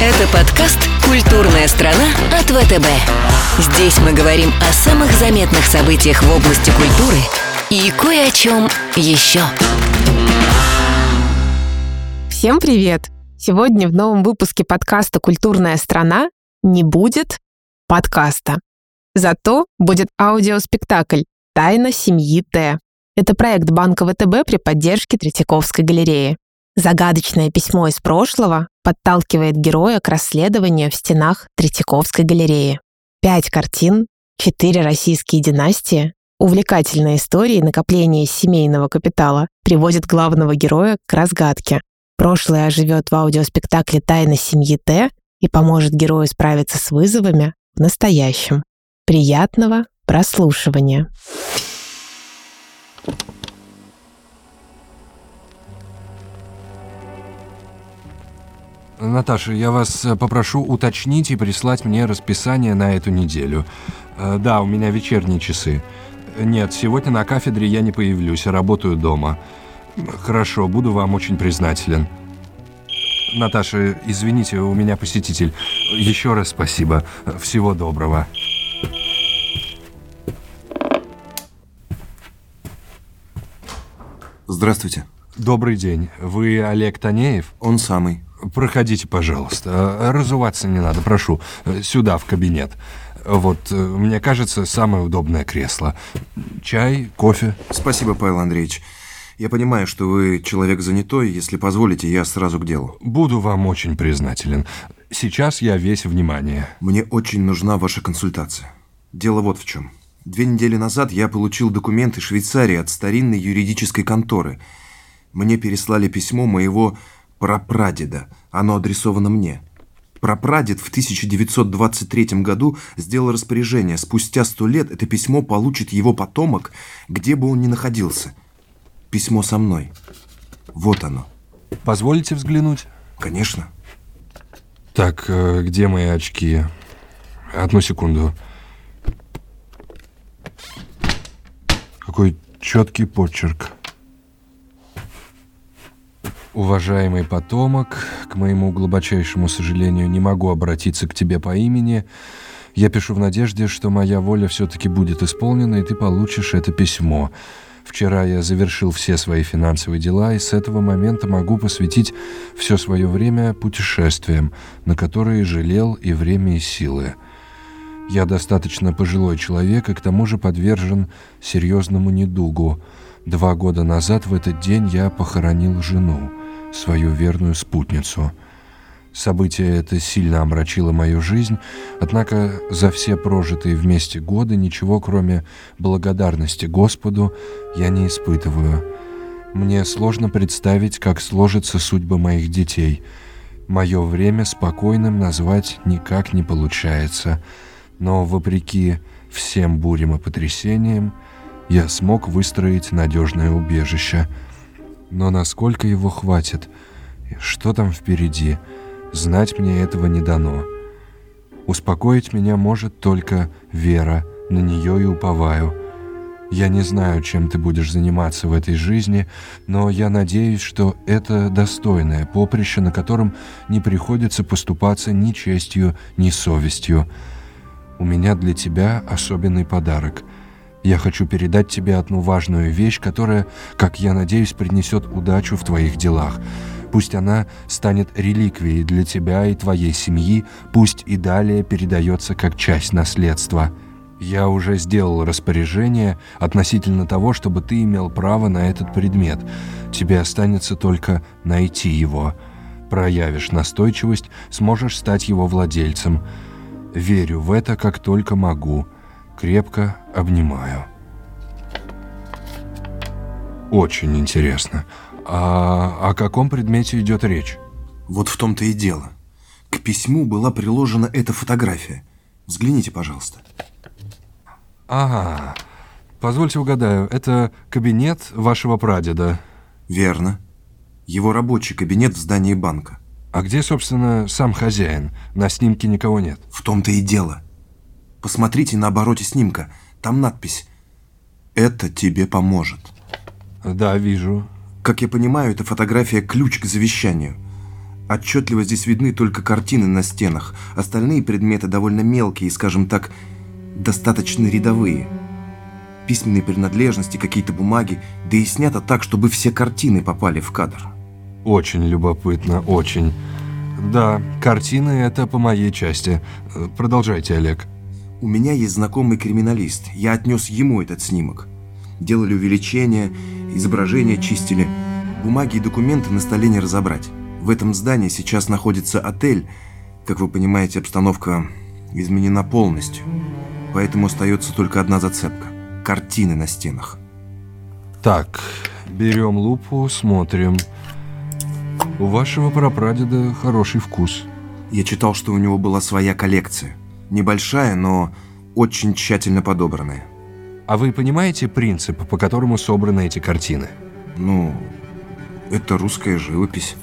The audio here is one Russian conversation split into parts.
Это подкаст «Культурная страна» от ВТБ. Здесь мы говорим о самых заметных событиях в области культуры и кое о чем еще. Всем привет! Сегодня в новом выпуске подкаста «Культурная страна» не будет подкаста. Зато будет аудиоспектакль «Тайна семьи Т». Это проект Банка ВТБ при поддержке Третьяковской галереи. Загадочное письмо из прошлого подталкивает героя к расследованию в стенах Третьяковской галереи. Пять картин, четыре российские династии, увлекательная история и накопление семейного капитала приводит главного героя к разгадке. Прошлое оживет в аудиоспектакле «Тайна семьи Т» и поможет герою справиться с вызовами в настоящем. Приятного прослушивания! Наташа, я вас э, попрошу уточнить и прислать мне расписание на эту неделю. Э, да, у меня вечерние часы. Нет, сегодня на кафедре я не появлюсь, работаю дома. Хорошо, буду вам очень признателен. Наташа, извините, у меня посетитель. Еще раз спасибо. Всего доброго. Здравствуйте. Добрый день. Вы Олег Танеев? Он самый. Проходите, пожалуйста. Разуваться не надо, прошу. Сюда, в кабинет. Вот, мне кажется, самое удобное кресло. Чай, кофе? Спасибо, Павел Андреевич. Я понимаю, что вы человек занятой. Если позволите, я сразу к делу. Буду вам очень признателен. Сейчас я весь внимание. Мне очень нужна ваша консультация. Дело вот в чем. Две недели назад я получил документы Швейцарии от старинной юридической конторы. Мне переслали письмо моего прапрадеда. Оно адресовано мне. Прапрадед в 1923 году сделал распоряжение. Спустя сто лет это письмо получит его потомок, где бы он ни находился. Письмо со мной. Вот оно. Позволите взглянуть? Конечно. Так, э, где мои очки? Одну секунду. Какой четкий почерк. Уважаемый потомок, к моему глубочайшему сожалению, не могу обратиться к тебе по имени. Я пишу в надежде, что моя воля все-таки будет исполнена, и ты получишь это письмо. Вчера я завершил все свои финансовые дела, и с этого момента могу посвятить все свое время путешествиям, на которые жалел и время, и силы. Я достаточно пожилой человек и к тому же подвержен серьезному недугу. Два года назад в этот день я похоронил жену свою верную спутницу. Событие это сильно омрачило мою жизнь, однако за все прожитые вместе годы ничего, кроме благодарности Господу, я не испытываю. Мне сложно представить, как сложится судьба моих детей. Мое время спокойным назвать никак не получается, но вопреки всем бурям и потрясениям, я смог выстроить надежное убежище — но насколько его хватит? Что там впереди? Знать мне этого не дано. Успокоить меня может только вера, на нее и уповаю. Я не знаю, чем ты будешь заниматься в этой жизни, но я надеюсь, что это достойное поприще, на котором не приходится поступаться ни честью, ни совестью. У меня для тебя особенный подарок — я хочу передать тебе одну важную вещь, которая, как я надеюсь, принесет удачу в твоих делах. Пусть она станет реликвией для тебя и твоей семьи, пусть и далее передается как часть наследства. Я уже сделал распоряжение относительно того, чтобы ты имел право на этот предмет. Тебе останется только найти его. Проявишь настойчивость, сможешь стать его владельцем. Верю в это, как только могу» крепко обнимаю. Очень интересно. А о каком предмете идет речь? Вот в том-то и дело. К письму была приложена эта фотография. Взгляните, пожалуйста. Ага. Позвольте угадаю, это кабинет вашего прадеда? Верно. Его рабочий кабинет в здании банка. А где, собственно, сам хозяин? На снимке никого нет. В том-то и дело. Посмотрите на обороте снимка. Там надпись «Это тебе поможет». Да, вижу. Как я понимаю, эта фотография – ключ к завещанию. Отчетливо здесь видны только картины на стенах. Остальные предметы довольно мелкие скажем так, достаточно рядовые. Письменные принадлежности, какие-то бумаги, да и снято так, чтобы все картины попали в кадр. Очень любопытно, очень. Да, картины — это по моей части. Продолжайте, Олег. У меня есть знакомый криминалист. Я отнес ему этот снимок. Делали увеличения, изображения чистили. Бумаги и документы на столе не разобрать. В этом здании сейчас находится отель. Как вы понимаете, обстановка изменена полностью. Поэтому остается только одна зацепка. Картины на стенах. Так, берем лупу, смотрим. У вашего прапрадеда хороший вкус. Я читал, что у него была своя коллекция. Небольшая, но очень тщательно подобранная. А вы понимаете принцип, по которому собраны эти картины? Ну, это русская живопись.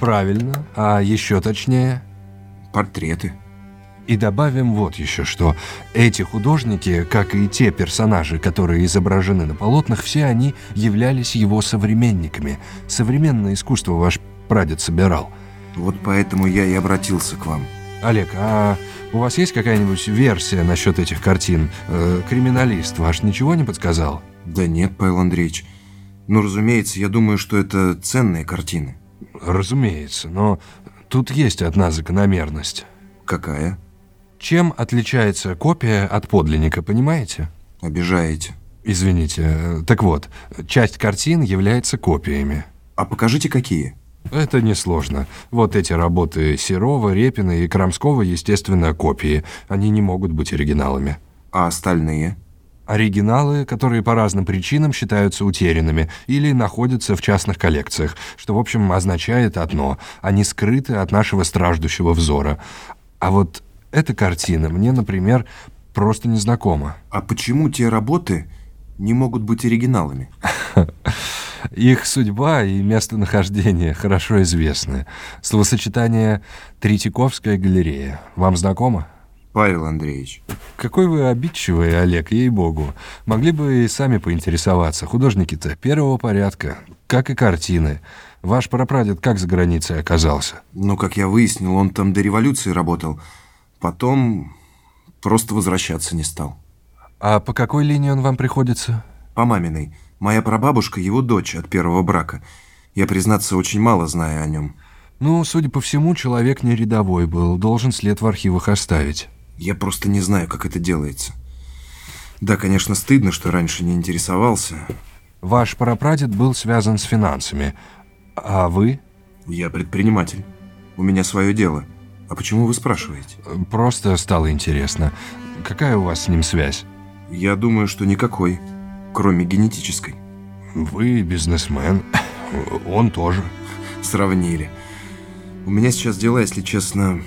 Правильно. А еще точнее? Портреты. И добавим вот еще что. Эти художники, как и те персонажи, которые изображены на полотнах, все они являлись его современниками. Современное искусство ваш прадед собирал. Вот поэтому я и обратился к вам. Олег, а у вас есть какая-нибудь версия насчет этих картин? Э, криминалист ваш ничего не подсказал? Да нет, Павел Андреевич. Ну, разумеется, я думаю, что это ценные картины. Разумеется, но тут есть одна закономерность. Какая? Чем отличается копия от подлинника, понимаете? Обижаете. Извините. э, Так вот, часть картин является копиями. А покажите, какие. Это несложно. Вот эти работы Серова, Репина и Крамского, естественно, копии. Они не могут быть оригиналами. А остальные? Оригиналы, которые по разным причинам считаются утерянными или находятся в частных коллекциях, что, в общем, означает одно – они скрыты от нашего страждущего взора. А вот эта картина мне, например, просто незнакома. А почему те работы не могут быть оригиналами? Их судьба и местонахождение хорошо известны. Словосочетание «Третьяковская галерея» вам знакомо? Павел Андреевич, Какой вы обидчивый, Олег, ей-богу. Могли бы и сами поинтересоваться. Художники-то первого порядка, как и картины. Ваш прапрадед как за границей оказался? ну, как я выяснил, он там до революции работал. Потом просто возвращаться не стал. А по какой линии он вам приходится? По маминой. Моя прабабушка – его дочь от первого брака. Я, признаться, очень мало знаю о нем. Ну, судя по всему, человек не рядовой был, должен след в архивах оставить. Я просто не знаю, как это делается. Да, конечно, стыдно, что раньше не интересовался. Ваш прапрадед был связан с финансами. А вы? Я предприниматель. У меня свое дело. А почему вы спрашиваете? Просто стало интересно. Какая у вас с ним связь? Я думаю, что никакой, кроме генетической. Вы бизнесмен. Он тоже. Сравнили. У меня сейчас дела, если честно,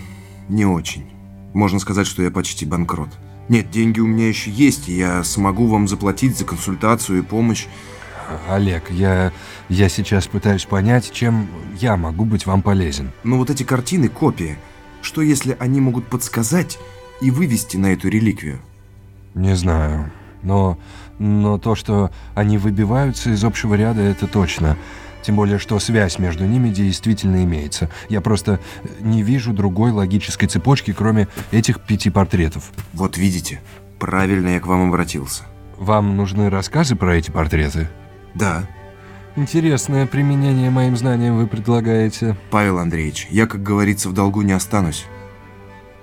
не очень. Можно сказать, что я почти банкрот. Нет, деньги у меня еще есть, и я смогу вам заплатить за консультацию и помощь. Олег, я, я сейчас пытаюсь понять, чем я могу быть вам полезен. Но вот эти картины – копии. Что если они могут подсказать и вывести на эту реликвию? Не знаю. Но, но то, что они выбиваются из общего ряда, это точно. Тем более, что связь между ними действительно имеется. Я просто не вижу другой логической цепочки, кроме этих пяти портретов. Вот видите, правильно я к вам обратился. Вам нужны рассказы про эти портреты? Да, Интересное применение моим знаниям вы предлагаете. Павел Андреевич, я, как говорится, в долгу не останусь.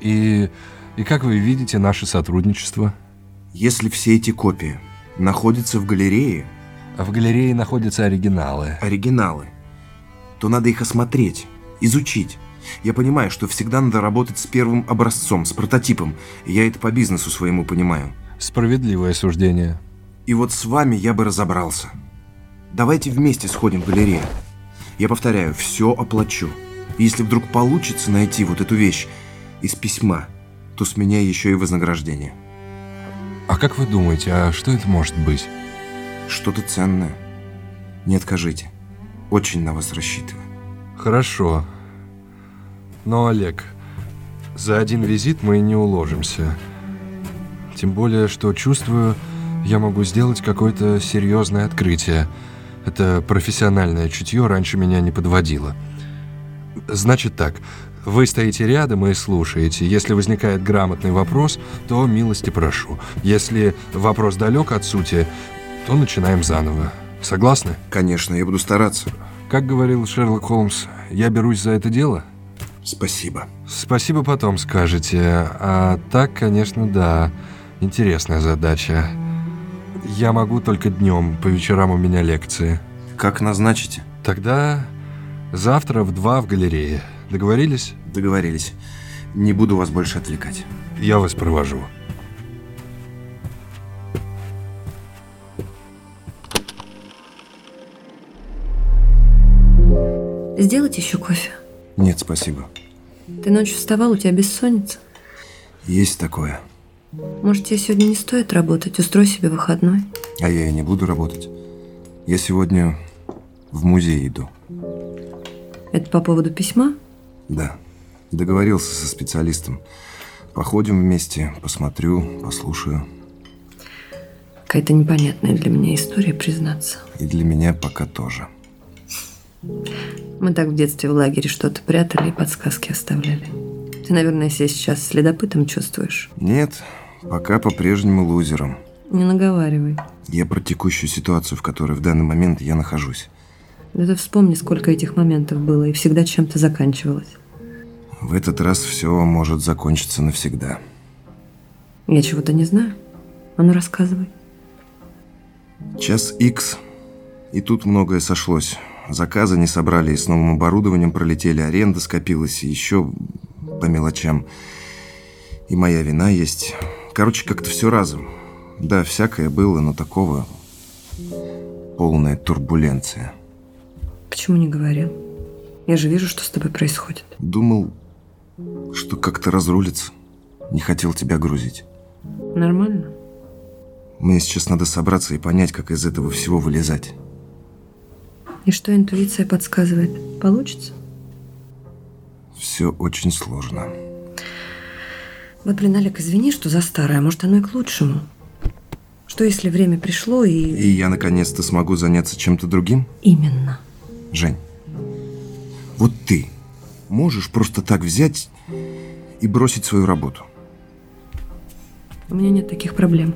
И, и как вы видите наше сотрудничество? Если все эти копии находятся в галерее, в галерее находятся оригиналы. оригиналы, то надо их осмотреть, изучить. Я понимаю, что всегда надо работать с первым образцом, с прототипом. Я это по бизнесу своему понимаю. Справедливое суждение. И вот с вами я бы разобрался. Давайте вместе сходим в галерею. Я повторяю, все оплачу. И если вдруг получится найти вот эту вещь из письма, то с меня еще и вознаграждение. А как вы думаете, а что это может быть? Что-то ценное. Не откажите. Очень на вас рассчитываю. Хорошо. Но, Олег, за один визит мы не уложимся. Тем более, что чувствую, я могу сделать какое-то серьезное открытие. Это профессиональное чутье раньше меня не подводило. Значит так, вы стоите рядом и слушаете. Если возникает грамотный вопрос, то милости прошу. Если вопрос далек от сути, то начинаем заново. Согласны? Конечно, я буду стараться. Как говорил Шерлок Холмс, я берусь за это дело? Спасибо. Спасибо потом скажете. А так, конечно, да. Интересная задача. Я могу только днем, по вечерам у меня лекции. Как назначите? Тогда завтра в два в галерее. Договорились? Договорились. Не буду вас больше отвлекать. Я вас провожу. Сделать еще кофе? Нет, спасибо. Ты ночью вставал, у тебя бессонница? Есть такое. Может, тебе сегодня не стоит работать? Устрой себе выходной. А я и не буду работать. Я сегодня в музей иду. Это по поводу письма? Да. Договорился со специалистом. Походим вместе, посмотрю, послушаю. Какая-то непонятная для меня история, признаться. И для меня пока тоже. Мы так в детстве в лагере что-то прятали и подсказки оставляли. Ты, наверное, себя сейчас следопытом чувствуешь. Нет, пока по-прежнему лузером. Не наговаривай. Я про текущую ситуацию, в которой в данный момент я нахожусь. Да ты вспомни, сколько этих моментов было, и всегда чем-то заканчивалось. В этот раз все может закончиться навсегда. Я чего-то не знаю. А ну рассказывай. Час X, и тут многое сошлось. Заказы не собрали, и с новым оборудованием пролетели, аренда скопилась, и еще по мелочам. И моя вина есть. Короче, как-то все разом. Да, всякое было, но такого полная турбуленция. Почему не говорил? Я же вижу, что с тобой происходит. Думал, что как-то разрулится. Не хотел тебя грузить. Нормально? Мне сейчас надо собраться и понять, как из этого всего вылезать. И что интуиция подсказывает? Получится? Все очень сложно. Вот, блин, Олег, извини, что за старое. Может, оно и к лучшему. Что, если время пришло и... И я наконец-то смогу заняться чем-то другим? Именно. Жень, вот ты можешь просто так взять и бросить свою работу? У меня нет таких проблем.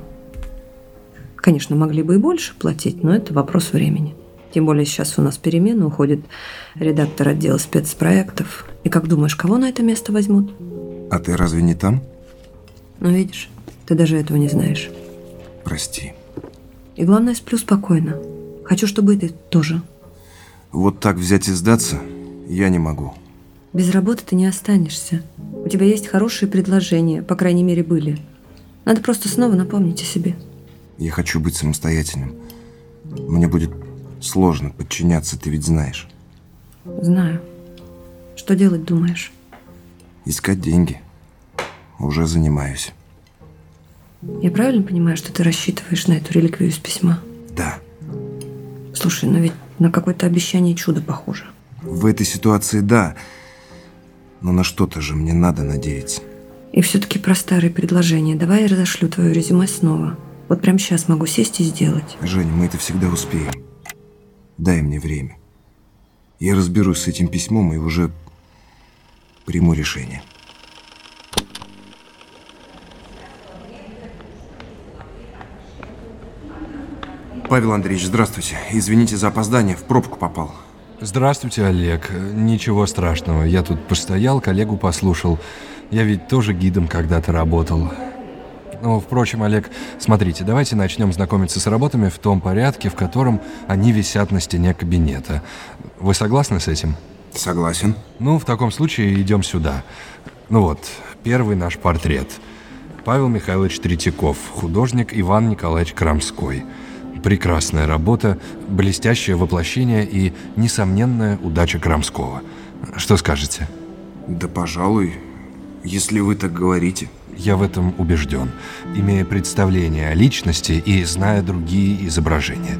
Конечно, могли бы и больше платить, но это вопрос времени. Тем более сейчас у нас перемена, уходит редактор отдела спецпроектов. И как думаешь, кого на это место возьмут? А ты разве не там? Ну, видишь, ты даже этого не знаешь. Прости. И главное, сплю спокойно. Хочу, чтобы и ты тоже. Вот так взять и сдаться я не могу. Без работы ты не останешься. У тебя есть хорошие предложения, по крайней мере, были. Надо просто снова напомнить о себе. Я хочу быть самостоятельным. Мне будет сложно подчиняться, ты ведь знаешь. Знаю. Что делать, думаешь? Искать деньги. Уже занимаюсь. Я правильно понимаю, что ты рассчитываешь на эту реликвию из письма? Да. Слушай, но ведь на какое-то обещание чудо похоже. В этой ситуации да. Но на что-то же мне надо надеяться. И все-таки про старые предложения. Давай я разошлю твое резюме снова. Вот прямо сейчас могу сесть и сделать. Жень, мы это всегда успеем. Дай мне время. Я разберусь с этим письмом и уже приму решение. Павел Андреевич, здравствуйте. Извините за опоздание, в пробку попал. Здравствуйте, Олег. Ничего страшного. Я тут постоял, коллегу послушал. Я ведь тоже гидом когда-то работал. Ну, впрочем, Олег, смотрите, давайте начнем знакомиться с работами в том порядке, в котором они висят на стене кабинета. Вы согласны с этим? Согласен. Ну, в таком случае идем сюда. Ну вот, первый наш портрет. Павел Михайлович Третьяков, художник Иван Николаевич Крамской. Прекрасная работа, блестящее воплощение и несомненная удача Крамского. Что скажете? Да, пожалуй, если вы так говорите. Я в этом убежден, имея представление о личности и зная другие изображения.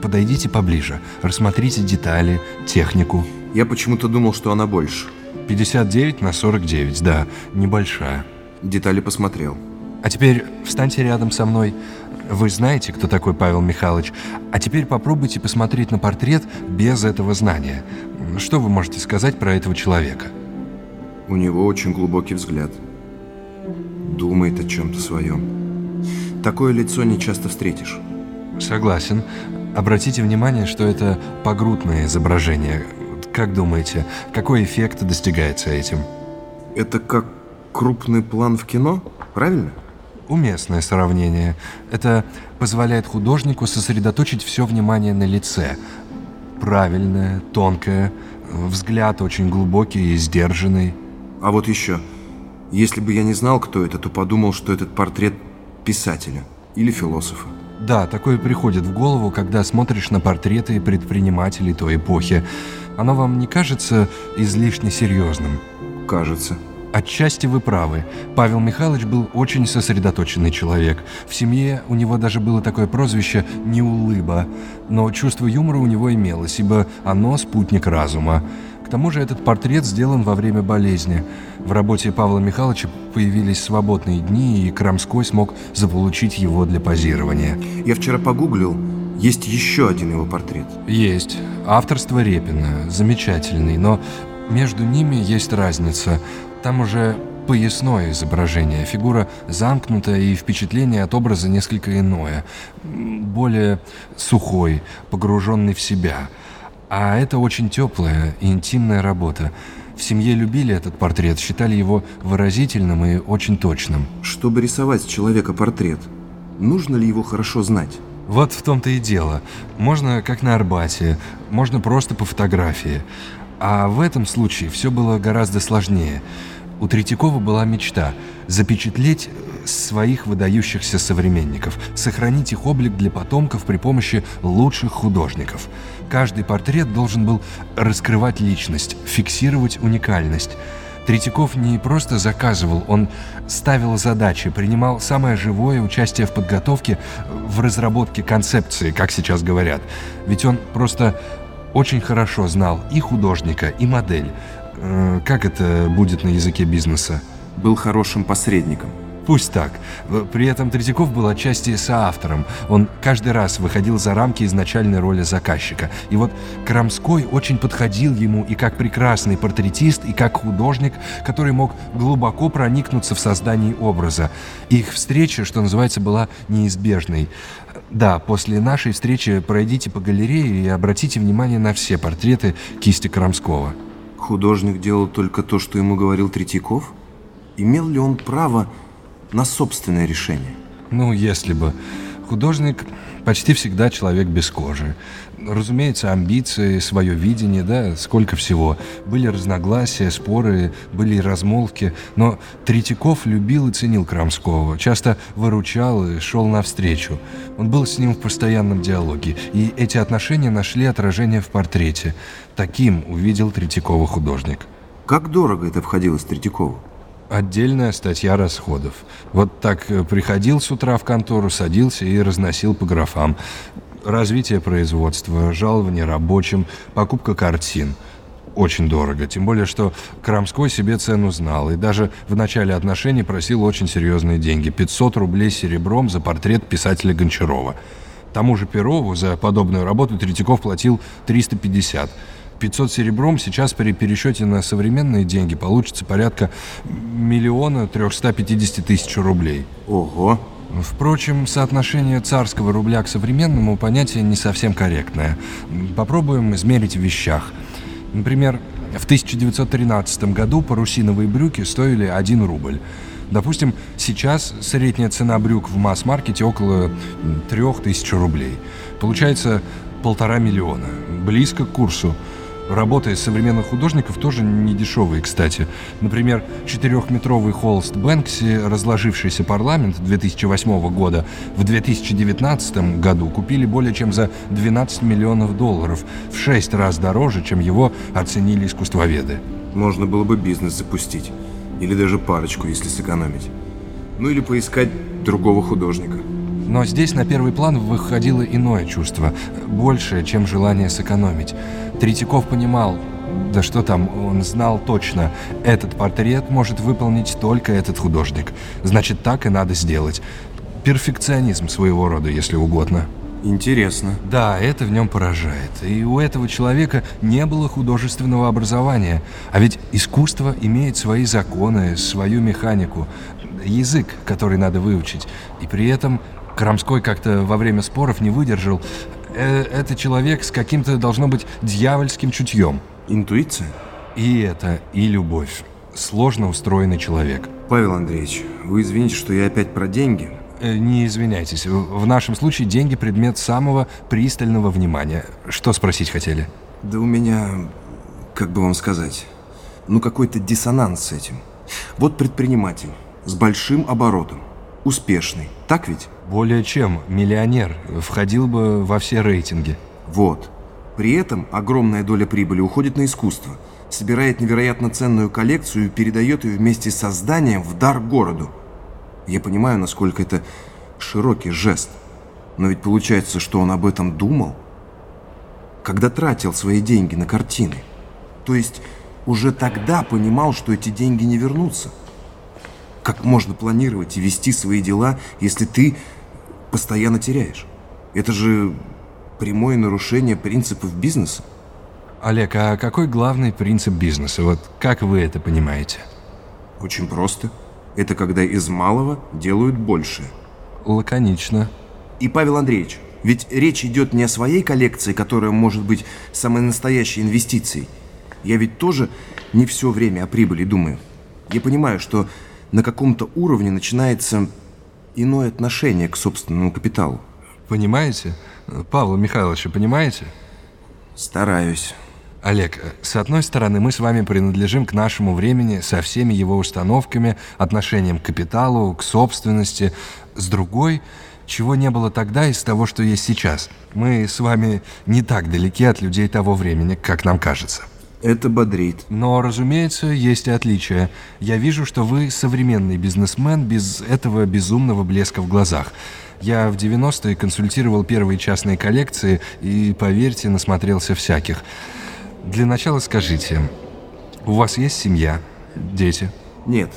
Подойдите поближе, рассмотрите детали, технику. Я почему-то думал, что она больше. 59 на 49, да, небольшая. Детали посмотрел. А теперь встаньте рядом со мной. Вы знаете, кто такой Павел Михайлович. А теперь попробуйте посмотреть на портрет без этого знания. Что вы можете сказать про этого человека? У него очень глубокий взгляд. Думает о чем-то своем. Такое лицо не часто встретишь. Согласен. Обратите внимание, что это погрудное изображение. Как думаете, какой эффект достигается этим? Это как крупный план в кино, правильно? Уместное сравнение. Это позволяет художнику сосредоточить все внимание на лице. Правильное, тонкое, взгляд очень глубокий и сдержанный. А вот еще. Если бы я не знал, кто это, то подумал, что этот портрет писателя или философа. Да, такое приходит в голову, когда смотришь на портреты предпринимателей той эпохи. Оно вам не кажется излишне серьезным? Кажется. Отчасти вы правы. Павел Михайлович был очень сосредоточенный человек. В семье у него даже было такое прозвище «неулыба». Но чувство юмора у него имелось, ибо оно спутник разума. К тому же этот портрет сделан во время болезни. В работе Павла Михайловича появились свободные дни, и Крамской смог заполучить его для позирования. Я вчера погуглил, есть еще один его портрет. Есть. Авторство Репина. Замечательный, но между ними есть разница. Там уже поясное изображение, фигура замкнутая и впечатление от образа несколько иное, более сухой, погруженный в себя. А это очень теплая и интимная работа. В семье любили этот портрет, считали его выразительным и очень точным. Чтобы рисовать с человека портрет, нужно ли его хорошо знать? Вот в том-то и дело. Можно как на Арбате, можно просто по фотографии. А в этом случае все было гораздо сложнее. У Третьякова была мечта – запечатлеть своих выдающихся современников, сохранить их облик для потомков при помощи лучших художников. Каждый портрет должен был раскрывать личность, фиксировать уникальность. Третьяков не просто заказывал, он ставил задачи, принимал самое живое участие в подготовке, в разработке концепции, как сейчас говорят. Ведь он просто очень хорошо знал и художника, и модель. Э, как это будет на языке бизнеса? Был хорошим посредником. Пусть так. При этом Третьяков был отчасти соавтором. Он каждый раз выходил за рамки изначальной роли заказчика. И вот Крамской очень подходил ему и как прекрасный портретист, и как художник, который мог глубоко проникнуться в создании образа. Их встреча, что называется, была неизбежной. Да, после нашей встречи пройдите по галерее и обратите внимание на все портреты кисти Крамского. Художник делал только то, что ему говорил Третьяков? Имел ли он право на собственное решение? Ну, если бы. Художник почти всегда человек без кожи. Разумеется, амбиции, свое видение, да, сколько всего. Были разногласия, споры, были размолвки, но Третьяков любил и ценил Крамского, часто выручал и шел навстречу. Он был с ним в постоянном диалоге, и эти отношения нашли отражение в портрете. Таким увидел Третьякова художник. Как дорого это входило с Третьякову? Отдельная статья расходов. Вот так э, приходил с утра в контору, садился и разносил по графам. Развитие производства, жалование рабочим, покупка картин. Очень дорого, тем более, что Крамской себе цену знал и даже в начале отношений просил очень серьезные деньги. 500 рублей серебром за портрет писателя Гончарова. Тому же Перову за подобную работу Третьяков платил 350 500 серебром сейчас при пересчете на современные деньги получится порядка миллиона 350 тысяч рублей. Ого! Впрочем, соотношение царского рубля к современному понятие не совсем корректное. Попробуем измерить в вещах. Например, в 1913 году парусиновые брюки стоили 1 рубль. Допустим, сейчас средняя цена брюк в масс-маркете около 3000 рублей. Получается полтора миллиона. Близко к курсу. Работы современных художников тоже не дешевые, кстати. Например, четырехметровый холст Бэнкси «Разложившийся парламент» 2008 года в 2019 году купили более чем за 12 миллионов долларов, в 6 раз дороже, чем его оценили искусствоведы. Можно было бы бизнес запустить. Или даже парочку, если сэкономить. Ну или поискать другого художника. Но здесь на первый план выходило иное чувство, большее, чем желание сэкономить. Третьяков понимал, да что там, он знал точно, этот портрет может выполнить только этот художник. Значит, так и надо сделать. Перфекционизм своего рода, если угодно. Интересно. Да, это в нем поражает. И у этого человека не было художественного образования. А ведь искусство имеет свои законы, свою механику, язык, который надо выучить. И при этом Крамской как-то во время споров не выдержал. Э, это человек с каким-то, должно быть, дьявольским чутьем. Интуиция? И это, и любовь. Сложно устроенный человек. Павел Андреевич, вы извините, что я опять про деньги. Э, Не извиняйтесь. В в нашем случае деньги предмет самого пристального внимания. Что спросить хотели? Да у меня, как бы вам сказать, ну какой-то диссонанс с этим. Вот предприниматель с большим оборотом, успешный, так ведь? Более чем миллионер входил бы во все рейтинги. Вот. При этом огромная доля прибыли уходит на искусство, собирает невероятно ценную коллекцию и передает ее вместе с созданием в дар городу. Я понимаю, насколько это широкий жест. Но ведь получается, что он об этом думал, когда тратил свои деньги на картины. То есть уже тогда понимал, что эти деньги не вернутся. Как можно планировать и вести свои дела, если ты постоянно теряешь? Это же прямое нарушение принципов бизнеса. Олег, а какой главный принцип бизнеса? Вот как вы это понимаете? Очень просто. Это когда из малого делают больше. Лаконично. И Павел Андреевич, ведь речь идет не о своей коллекции, которая может быть самой настоящей инвестицией. Я ведь тоже не все время о прибыли думаю. Я понимаю, что на каком-то уровне начинается иное отношение к собственному капиталу. Понимаете? Павла Михайловича, понимаете? Стараюсь. Олег, с одной стороны, мы с вами принадлежим к нашему времени со всеми его установками, отношением к капиталу, к собственности. С другой, чего не было тогда из того, что есть сейчас. Мы с вами не так далеки от людей того времени, как нам кажется. Это бодрит. Но, разумеется, есть и отличия. Я вижу, что вы современный бизнесмен без этого безумного блеска в глазах. Я в 90-е консультировал первые частные коллекции и, поверьте, насмотрелся всяких. Для начала скажите, у вас есть семья, дети? Нет,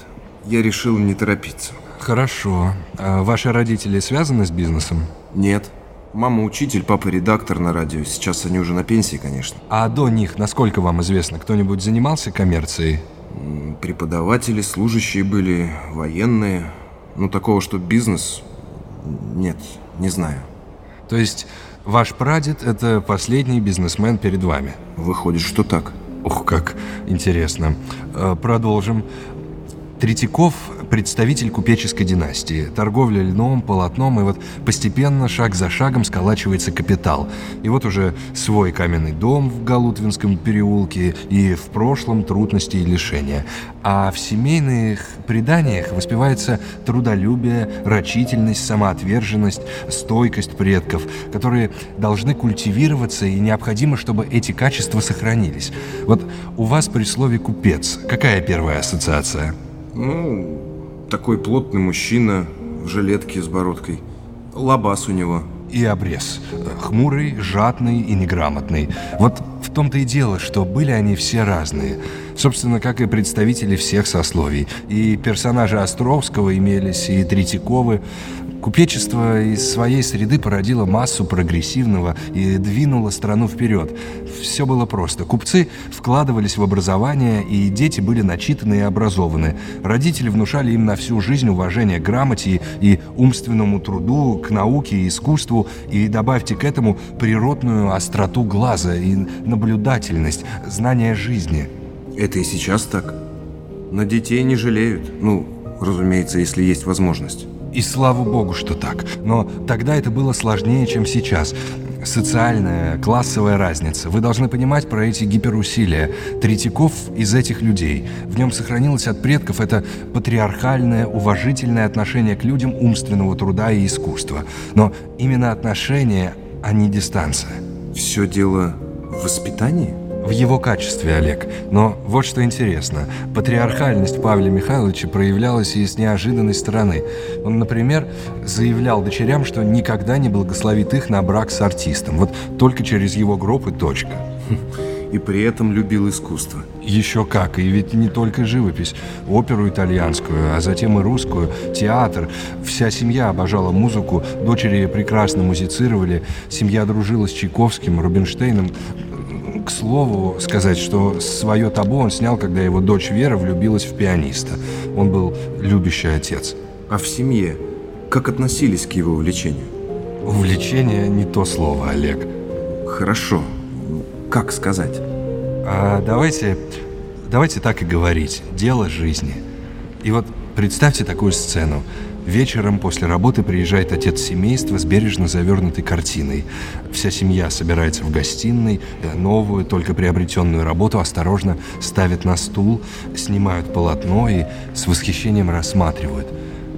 я решил не торопиться. Хорошо. А ваши родители связаны с бизнесом? Нет. Мама учитель, папа редактор на радио. Сейчас они уже на пенсии, конечно. А до них, насколько вам известно, кто-нибудь занимался коммерцией? Преподаватели, служащие были, военные. Ну, такого, что бизнес... Нет, не знаю. То есть ваш прадед – это последний бизнесмен перед вами? Выходит, что так. Ух, как интересно. Э, Продолжим. Третьяков – представитель купеческой династии. Торговля льном, полотном, и вот постепенно, шаг за шагом, сколачивается капитал. И вот уже свой каменный дом в Галутвинском переулке, и в прошлом трудности и лишения. А в семейных преданиях воспевается трудолюбие, рачительность, самоотверженность, стойкость предков, которые должны культивироваться, и необходимо, чтобы эти качества сохранились. Вот у вас при слове «купец» какая первая ассоциация? Ну, такой плотный мужчина в жилетке с бородкой. Лабаз у него. и обрез. Хмурый, жадный и неграмотный. Вот в том-то и дело, что были они все разные. Собственно, как и представители всех сословий. И персонажи Островского имелись, и Третьяковы. Купечество из своей среды породило массу прогрессивного и двинуло страну вперед. Все было просто. Купцы вкладывались в образование, и дети были начитаны и образованы. Родители внушали им на всю жизнь уважение к грамоте и умственному труду, к науке и искусству, и добавьте к этому природную остроту глаза и наблюдательность, знание жизни. Это и сейчас так. На детей не жалеют. Ну, разумеется, если есть возможность. И слава богу, что так. Но тогда это было сложнее, чем сейчас. Социальная, классовая разница. Вы должны понимать про эти гиперусилия. Третьяков из этих людей. В нем сохранилось от предков это патриархальное, уважительное отношение к людям умственного труда и искусства. Но именно отношение, а не дистанция. Все дело в воспитании? В его качестве, Олег. Но вот что интересно. Патриархальность Павла Михайловича проявлялась и с неожиданной стороны. Он, например, заявлял дочерям, что никогда не благословит их на брак с артистом. Вот только через его гроб и точка. И при этом любил искусство. Еще как, и ведь не только живопись. Оперу итальянскую, а затем и русскую, театр. Вся семья обожала музыку, дочери прекрасно музицировали, семья дружила с Чайковским, Рубинштейном. К слову сказать, что свое табу он снял, когда его дочь Вера влюбилась в пианиста. Он был любящий отец. А в семье как относились к его увлечению? Увлечение не то слово, Олег. Хорошо. Как сказать? А давайте, давайте так и говорить. Дело жизни. И вот представьте такую сцену. Вечером после работы приезжает отец семейства с бережно завернутой картиной. Вся семья собирается в гостиной, э, новую, только приобретенную работу осторожно ставят на стул, снимают полотно и с восхищением рассматривают.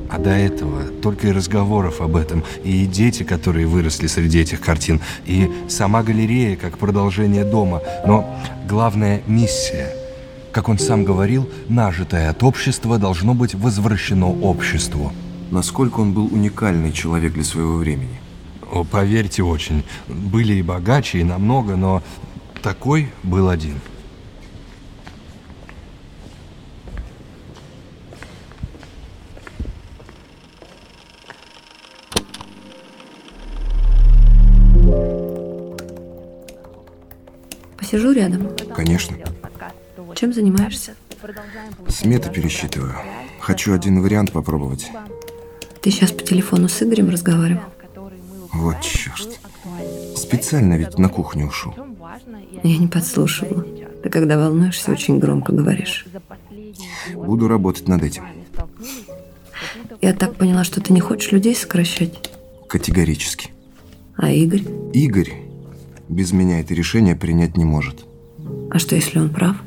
А до этого только и разговоров об этом, и дети, которые выросли среди этих картин, и сама галерея как продолжение дома. Но главная миссия – как он сам говорил, нажитое от общества должно быть возвращено обществу. Насколько он был уникальный человек для своего времени? О, поверьте, очень. Были и богаче, и намного, но такой был один. Посижу рядом. Конечно. Чем занимаешься? Сметы пересчитываю. Хочу один вариант попробовать. Ты сейчас по телефону с Игорем разговаривал? Вот черт. Специально ведь на кухню ушел. Я не подслушивала. Ты когда волнуешься, очень громко говоришь. Буду работать над этим. Я так поняла, что ты не хочешь людей сокращать. Категорически. А Игорь? Игорь без меня это решение принять не может. А что, если он прав?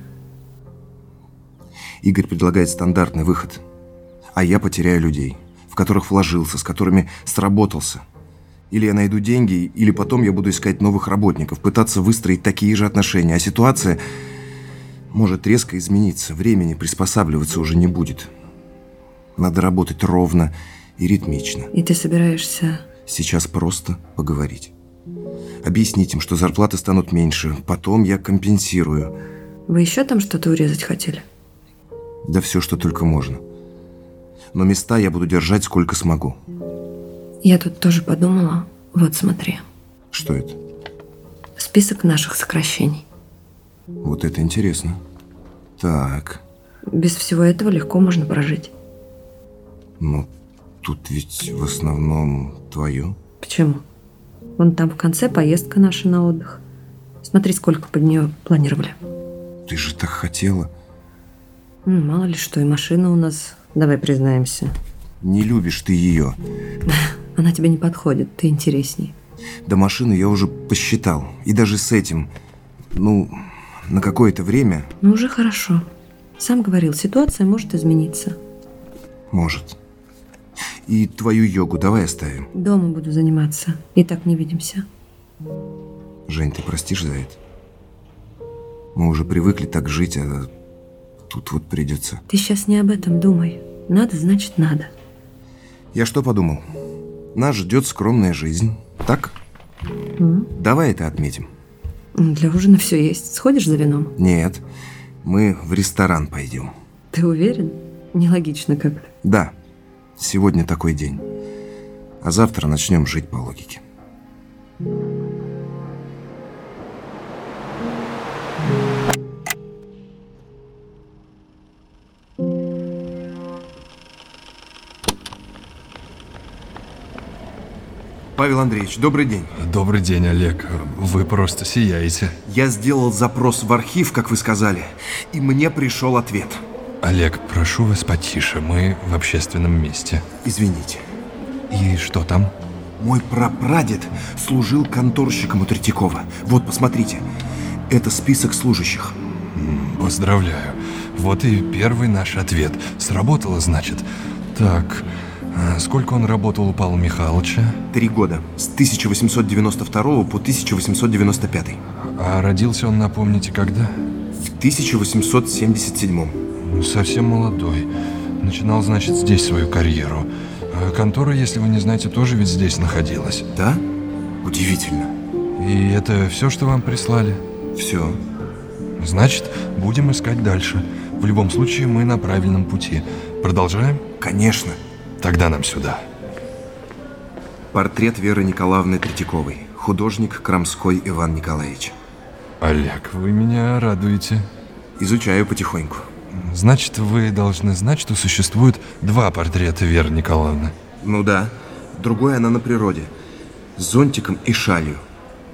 Игорь предлагает стандартный выход. А я потеряю людей, в которых вложился, с которыми сработался. Или я найду деньги, или потом я буду искать новых работников, пытаться выстроить такие же отношения. А ситуация может резко измениться. Времени приспосабливаться уже не будет. Надо работать ровно и ритмично. И ты собираешься... Сейчас просто поговорить. Объяснить им, что зарплаты станут меньше. Потом я компенсирую. Вы еще там что-то урезать хотели? Да все, что только можно. Но места я буду держать сколько смогу. Я тут тоже подумала. Вот смотри. Что это? Список наших сокращений. Вот это интересно. Так. Без всего этого легко можно прожить. Ну, тут ведь в основном твое. Почему? Вон там в конце поездка наша на отдых. Смотри, сколько под нее планировали. Ты же так хотела. Мало ли что, и машина у нас, давай признаемся. Не любишь ты ее. Она тебе не подходит, ты интересней. До машины я уже посчитал. И даже с этим, ну, на какое-то время, Ну уже хорошо. Сам говорил, ситуация может измениться. может. И твою йогу давай оставим. Дома буду заниматься. И так не видимся. Жень, ты простишь за это? Мы уже привыкли так жить, а тут вот придется. Ты сейчас не об этом думай. Надо, значит, надо. Я что подумал? Нас ждет скромная жизнь, так? М? Давай это отметим. Для ужина все есть. Сходишь за вином? Нет, мы в ресторан пойдем. Ты уверен? Нелогично как-то. Да, сегодня такой день. А завтра начнем жить по логике. Павел Андреевич, добрый день. Добрый день, Олег. Вы просто сияете. Я сделал запрос в архив, как вы сказали, и мне пришел ответ. Олег, прошу вас потише. Мы в общественном месте. Извините. И что там? Мой прапрадед служил конторщиком у Третьякова. Вот, посмотрите. Это список служащих. Поздравляю. Вот и первый наш ответ. Сработало, значит. Так, сколько он работал у Павла Михайловича? Три года. С 1892 по 1895. А родился он, напомните, когда? В 1877. Ну, Совсем молодой. Начинал, значит, здесь свою карьеру. А контора, если вы не знаете, тоже ведь здесь находилась. Да? Удивительно. И это все, что вам прислали? Все. Значит, будем искать дальше. В любом случае, мы на правильном пути. Продолжаем? Конечно. Тогда нам сюда. Портрет Веры Николаевны Третьяковой. Художник Крамской Иван Николаевич. Олег, вы меня радуете. Изучаю потихоньку. Значит, вы должны знать, что существует два портрета Веры Николаевны. Ну да. Другой она на природе. С зонтиком и шалью.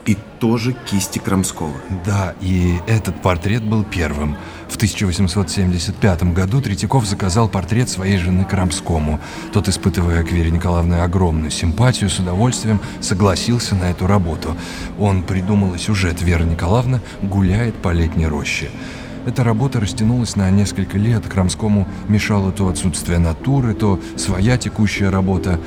И тоже кисти Крамского. Да, и этот портрет был первым. В 1875 году Третьяков заказал портрет своей жены Крамскому. Тот, испытывая к Вере Николаевне огромную симпатию, с удовольствием согласился на эту работу. Он придумал и сюжет «Вера Николаевна гуляет по летней роще». Эта работа растянулась на несколько лет. Крамскому мешало то отсутствие натуры, то своя текущая работа.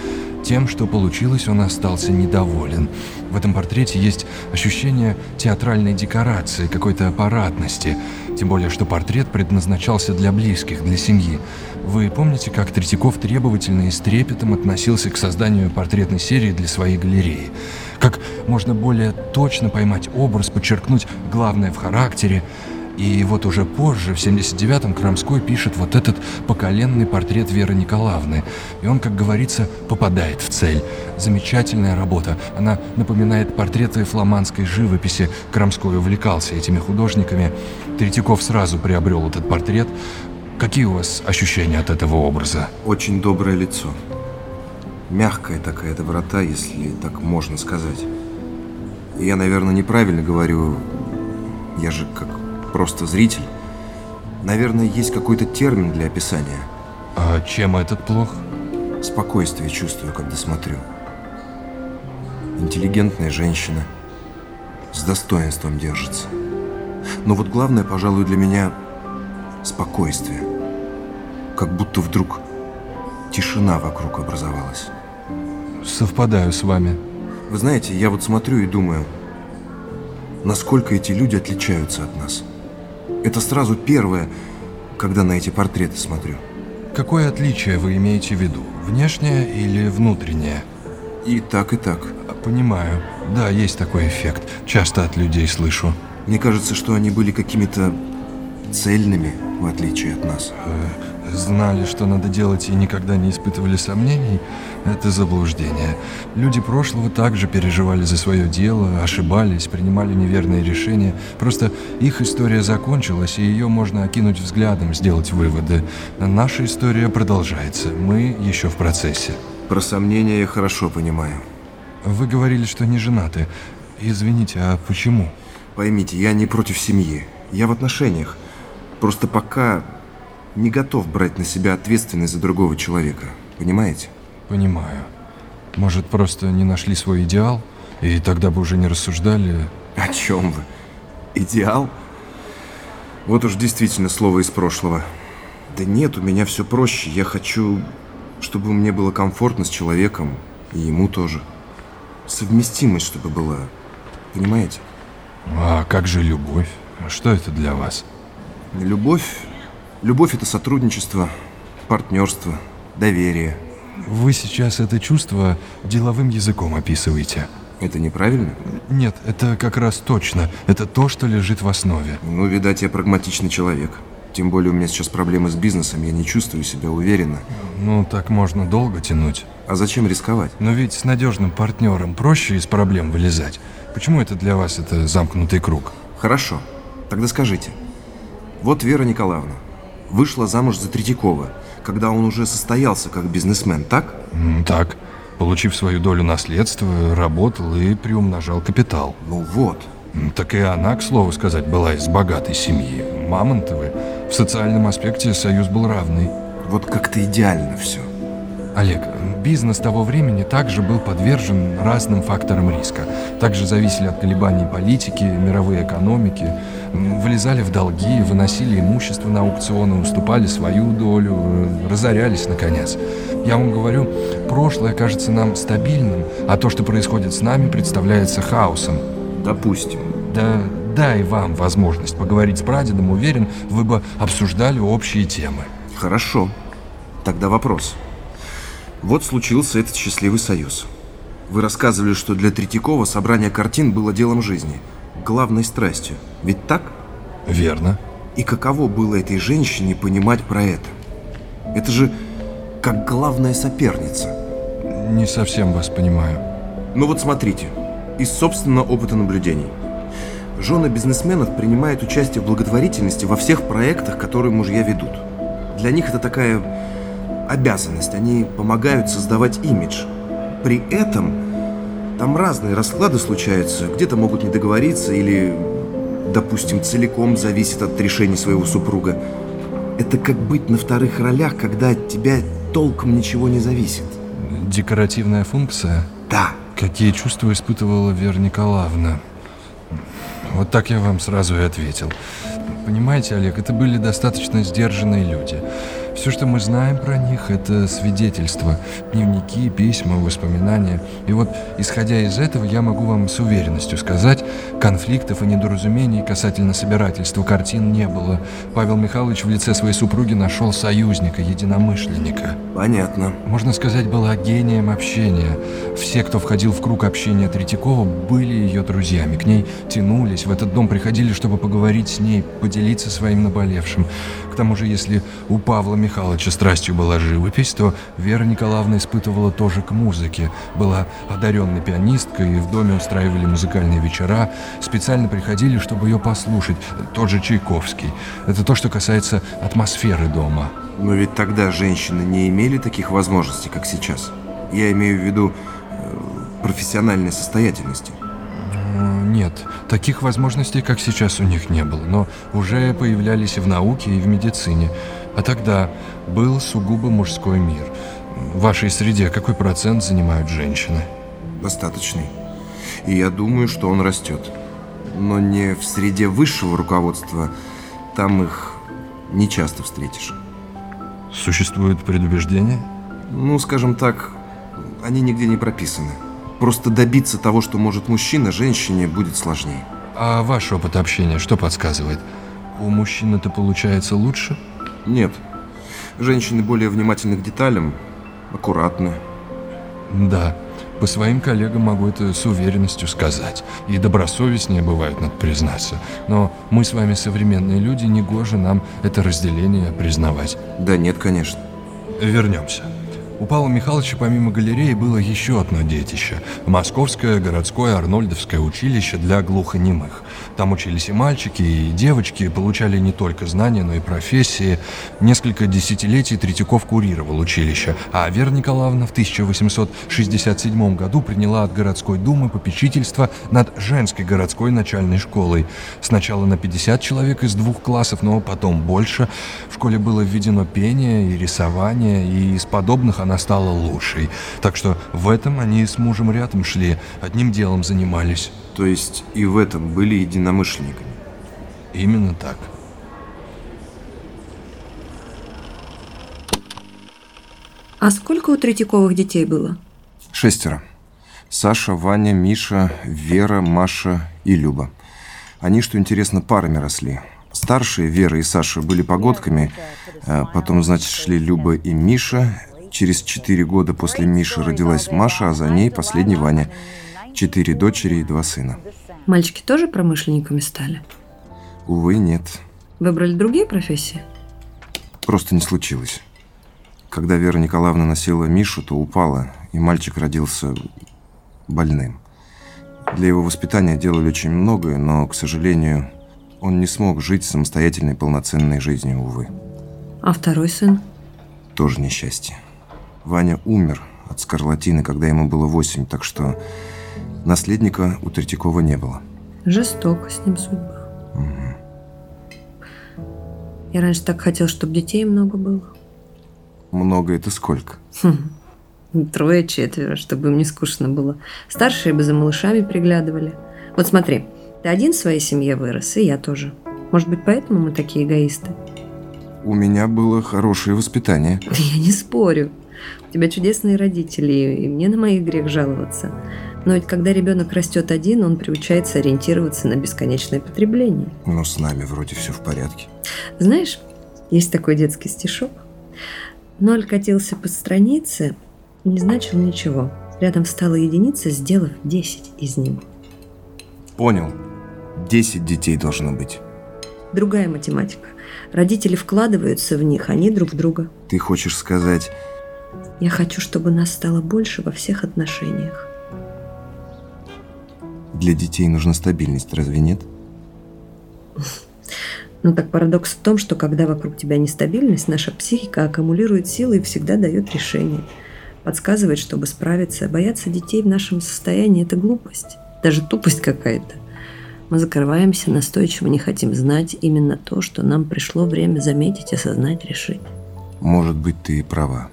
Тем, что получилось, он остался недоволен. В этом портрете есть ощущение театральной декорации, какой-то аппаратности. Тем более, что портрет предназначался для близких, для семьи. Вы помните, как Третьяков требовательно и с трепетом относился к созданию портретной серии для своей галереи? Как можно более точно поймать образ, подчеркнуть главное в характере – и вот уже позже, в 79-м, Крамской пишет вот этот поколенный портрет Веры Николаевны. И он, как говорится, попадает в цель. Замечательная работа. Она напоминает портреты фламандской живописи. Крамской увлекался этими художниками. Третьяков сразу приобрел этот портрет. Какие у вас ощущения от этого образа? Очень доброе лицо. Мягкая такая доброта, если так можно сказать. Я, наверное, неправильно говорю. Я же как просто зритель. Наверное, есть какой-то термин для описания. А чем этот плох? Спокойствие чувствую, когда смотрю. Интеллигентная женщина. С достоинством держится. Но вот главное, пожалуй, для меня спокойствие. Как будто вдруг тишина вокруг образовалась. Совпадаю с вами. Вы знаете, я вот смотрю и думаю, насколько эти люди отличаются от нас. Это сразу первое, когда на эти портреты смотрю. Какое отличие вы имеете в виду? Внешнее или внутреннее? И так, и так. Понимаю. Да, есть такой эффект. Часто от людей слышу. Мне кажется, что они были какими-то цельными, в отличие от нас. Знали, что надо делать и никогда не испытывали сомнений, это заблуждение. Люди прошлого также переживали за свое дело, ошибались, принимали неверные решения. Просто их история закончилась, и ее можно окинуть взглядом, сделать выводы. Наша история продолжается, мы еще в процессе. Про сомнения я хорошо понимаю. Вы говорили, что не женаты. Извините, а почему? Поймите, я не против семьи. Я в отношениях. Просто пока не готов брать на себя ответственность за другого человека. Понимаете? Понимаю. Может, просто не нашли свой идеал? И тогда бы уже не рассуждали... О чем вы? Идеал? Вот уж действительно слово из прошлого. Да нет, у меня все проще. Я хочу, чтобы мне было комфортно с человеком, и ему тоже. Совместимость, чтобы была. Понимаете? А как же любовь? Что это для вас? Любовь Любовь – это сотрудничество, партнерство, доверие. Вы сейчас это чувство деловым языком описываете. Это неправильно? Нет, это как раз точно. Это то, что лежит в основе. Ну, видать, я прагматичный человек. Тем более у меня сейчас проблемы с бизнесом, я не чувствую себя уверенно. Ну, так можно долго тянуть. А зачем рисковать? Но ведь с надежным партнером проще из проблем вылезать. Почему это для вас это замкнутый круг? Хорошо. Тогда скажите. Вот Вера Николаевна вышла замуж за Третьякова, когда он уже состоялся как бизнесмен, так? Так. Получив свою долю наследства, работал и приумножал капитал. Ну вот. Так и она, к слову сказать, была из богатой семьи. Мамонтовы. В социальном аспекте союз был равный. Вот как-то идеально все. Олег, бизнес того времени также был подвержен разным факторам риска. Также зависели от колебаний политики, мировой экономики, влезали в долги, выносили имущество на аукционы, уступали свою долю, разорялись, наконец. Я вам говорю, прошлое кажется нам стабильным, а то, что происходит с нами, представляется хаосом. Допустим. Да дай вам возможность поговорить с прадедом, уверен, вы бы обсуждали общие темы. Хорошо. Тогда вопрос. Вот случился этот счастливый союз. Вы рассказывали, что для Третьякова собрание картин было делом жизни, главной страстью. Ведь так? Верно. И каково было этой женщине понимать про это? Это же как главная соперница. Не совсем вас понимаю. Ну вот смотрите, из собственного опыта наблюдений. Жены бизнесменов принимают участие в благотворительности во всех проектах, которые мужья ведут. Для них это такая обязанность. Они помогают создавать имидж. При этом там разные расклады случаются. Где-то могут не договориться или, допустим, целиком зависит от решений своего супруга. Это как быть на вторых ролях, когда от тебя толком ничего не зависит. Декоративная функция? Да. Какие чувства испытывала Вера Николаевна? Вот так я вам сразу и ответил. Понимаете, Олег, это были достаточно сдержанные люди. Все, что мы знаем про них, это свидетельства, дневники, письма, воспоминания. И вот, исходя из этого, я могу вам с уверенностью сказать, конфликтов и недоразумений касательно собирательства картин не было. Павел Михайлович в лице своей супруги нашел союзника, единомышленника. Понятно. Можно сказать, была гением общения. Все, кто входил в круг общения Третьякова, были ее друзьями. К ней тянулись, в этот дом приходили, чтобы поговорить с ней, поделиться своим наболевшим. К тому же, если у Павла Михайловича страстью была живопись, то Вера Николаевна испытывала тоже к музыке. Была одаренной пианисткой, и в доме устраивали музыкальные вечера. Специально приходили, чтобы ее послушать. Тот же Чайковский. Это то, что касается атмосферы дома. Но ведь тогда женщины не имели таких возможностей, как сейчас. Я имею в виду э, профессиональной состоятельности. Нет, таких возможностей, как сейчас, у них не было, но уже появлялись и в науке, и в медицине. А тогда был сугубо мужской мир. В вашей среде какой процент занимают женщины? Достаточный. И я думаю, что он растет. Но не в среде высшего руководства. Там их не часто встретишь. Существует предубеждение? Ну, скажем так, они нигде не прописаны. Просто добиться того, что может мужчина, женщине будет сложнее. А ваш опыт общения что подсказывает? У мужчин это получается лучше? Нет. Женщины более внимательны к деталям, аккуратны. Да, по своим коллегам могу это с уверенностью сказать. И добросовестнее бывают, надо признаться. Но мы с вами современные люди, негоже нам это разделение признавать. Да нет, конечно. Вернемся. У Павла Михайловича помимо галереи было еще одно детище – Московское городское Арнольдовское училище для глухонемых. Там учились и мальчики, и девочки, получали не только знания, но и профессии. Несколько десятилетий Третьяков курировал училище, а Вера Николаевна в 1867 году приняла от городской думы попечительство над женской городской начальной школой. Сначала на 50 человек из двух классов, но потом больше. В школе было введено пение и рисование, и из подобных она стала лучшей. Так что в этом они с мужем рядом шли, одним делом занимались. То есть и в этом были единомышленниками? Именно так. А сколько у Третьяковых детей было? Шестеро. Саша, Ваня, Миша, Вера, Маша и Люба. Они, что интересно, парами росли. Старшие, Вера и Саша, были погодками, а потом, значит, шли Люба и Миша. Через четыре года после Миши родилась Маша, а за ней последний Ваня. Четыре дочери и два сына. Мальчики тоже промышленниками стали? Увы, нет. Выбрали другие профессии? Просто не случилось. Когда Вера Николаевна носила Мишу, то упала, и мальчик родился больным. Для его воспитания делали очень многое, но, к сожалению, он не смог жить самостоятельной полноценной жизнью, увы. А второй сын? Тоже несчастье. Ваня умер от скарлатины, когда ему было восемь, так что наследника у Третьякова не было. Жестоко с ним судьба. Я раньше так хотел, чтобы детей много было. Много это сколько? Трое, четверо, чтобы им не скучно было. Старшие бы за малышами приглядывали. Вот смотри, ты один в своей семье вырос, и я тоже. Может быть, поэтому мы такие эгоисты? У меня было хорошее воспитание. Я не спорю. У тебя чудесные родители, и мне на моих грех жаловаться. Но ведь когда ребенок растет один, он приучается ориентироваться на бесконечное потребление. Но с нами вроде все в порядке. Знаешь, есть такой детский стишок. Ноль катился по странице, не значил ничего. Рядом встала единица, сделав 10 из него. Понял. Десять детей должно быть. Другая математика. Родители вкладываются в них, они друг в друга. Ты хочешь сказать... Я хочу, чтобы нас стало больше во всех отношениях. Для детей нужна стабильность, разве нет? Ну так парадокс в том, что когда вокруг тебя нестабильность, наша психика аккумулирует силы и всегда дает решение. Подсказывает, чтобы справиться. Бояться детей в нашем состоянии – это глупость. Даже тупость какая-то. Мы закрываемся, настойчиво не хотим знать именно то, что нам пришло время заметить, осознать, решить. Может быть, ты и права.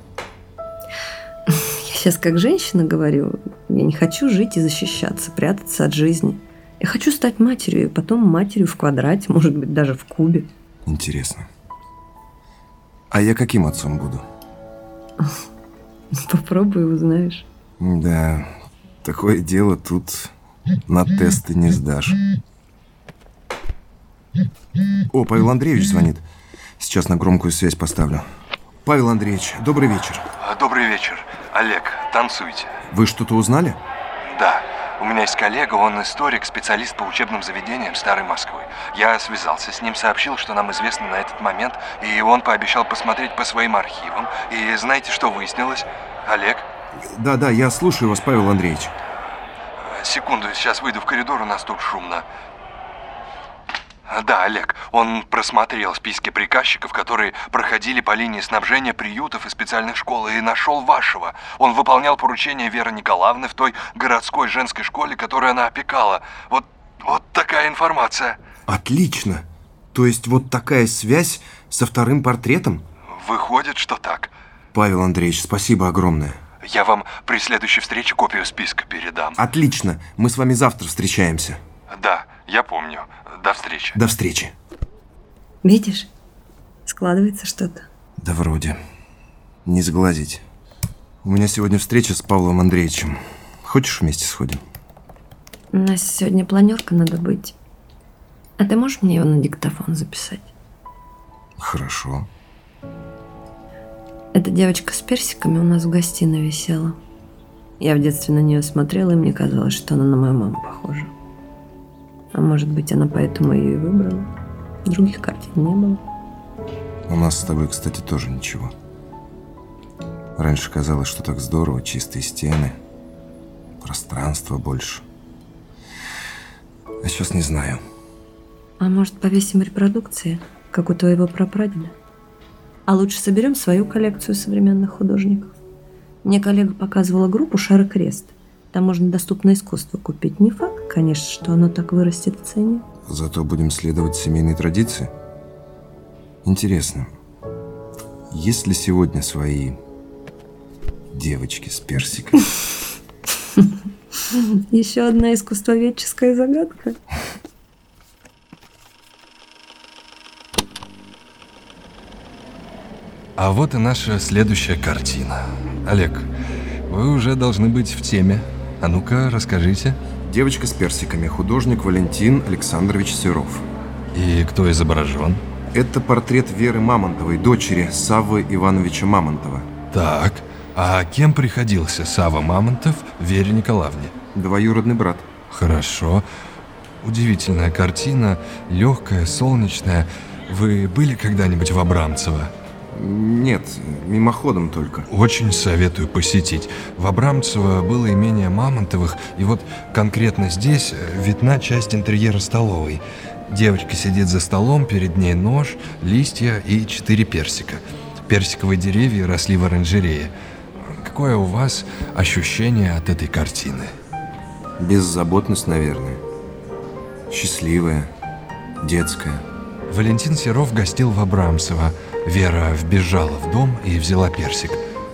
Сейчас как женщина говорю, я не хочу жить и защищаться, прятаться от жизни – я хочу стать матерью, и потом матерью в квадрате, может быть, даже в кубе. Интересно. А я каким отцом буду? Попробуй, узнаешь. Да, такое дело тут на тесты не сдашь. О, Павел Андреевич звонит. Сейчас на громкую связь поставлю. Павел Андреевич, добрый вечер. Добрый вечер. Олег, танцуйте. Вы что-то узнали? Да. У меня есть коллега, он историк, специалист по учебным заведениям Старой Москвы. Я связался с ним, сообщил, что нам известно на этот момент, и он пообещал посмотреть по своим архивам. И знаете, что выяснилось? Олег? Да-да, я слушаю вас, Павел Андреевич. Секунду, сейчас выйду в коридор, у нас тут шумно. Да, Олег, он просмотрел списки приказчиков, которые проходили по линии снабжения приютов и специальных школ, и нашел вашего. Он выполнял поручение Веры Николаевны в той городской женской школе, которую она опекала. Вот, вот такая информация. Отлично. То есть вот такая связь со вторым портретом? Выходит, что так. Павел Андреевич, спасибо огромное. Я вам при следующей встрече копию списка передам. Отлично. Мы с вами завтра встречаемся. Да, я помню. До встречи. До встречи. Видишь, складывается что-то. Да вроде. Не сглазить. У меня сегодня встреча с Павлом Андреевичем. Хочешь вместе сходим? У нас сегодня планерка надо быть. А ты можешь мне его на диктофон записать? Хорошо. Эта девочка с персиками у нас в гостиной висела. Я в детстве на нее смотрела, и мне казалось, что она на мою маму похожа. А может быть, она поэтому ее и выбрала. Других картин не было. У нас с тобой, кстати, тоже ничего. Раньше казалось, что так здорово, чистые стены, пространство больше. А сейчас не знаю. А может, повесим репродукции, как у твоего прапрадеда? А лучше соберем свою коллекцию современных художников. Мне коллега показывала группу «Шар и крест». Там можно доступное искусство купить. Не факт, конечно, что оно так вырастет в цене. Зато будем следовать семейной традиции. Интересно, есть ли сегодня свои девочки с персиком? Еще одна искусствоведческая загадка. А вот и наша следующая картина. Олег, вы уже должны быть в теме. А ну-ка, расскажите. Девочка с персиками. Художник Валентин Александрович Серов. И кто изображен? Это портрет Веры Мамонтовой, дочери Саввы Ивановича Мамонтова. Так, а кем приходился Сава Мамонтов Вере Николаевне? Двоюродный брат. Хорошо. Удивительная картина, легкая, солнечная. Вы были когда-нибудь в Абрамцево? Нет, мимоходом только. Очень советую посетить. В Абрамцево было имение Мамонтовых, и вот конкретно здесь э, видна часть интерьера столовой. Девочка сидит за столом, перед ней нож, листья и четыре персика. Персиковые деревья росли в оранжерее. Какое у вас ощущение от этой картины? Беззаботность, наверное. Счастливая, детская. Валентин Серов гостил в Абрамцево. Вера вбежала в дом и взяла персик.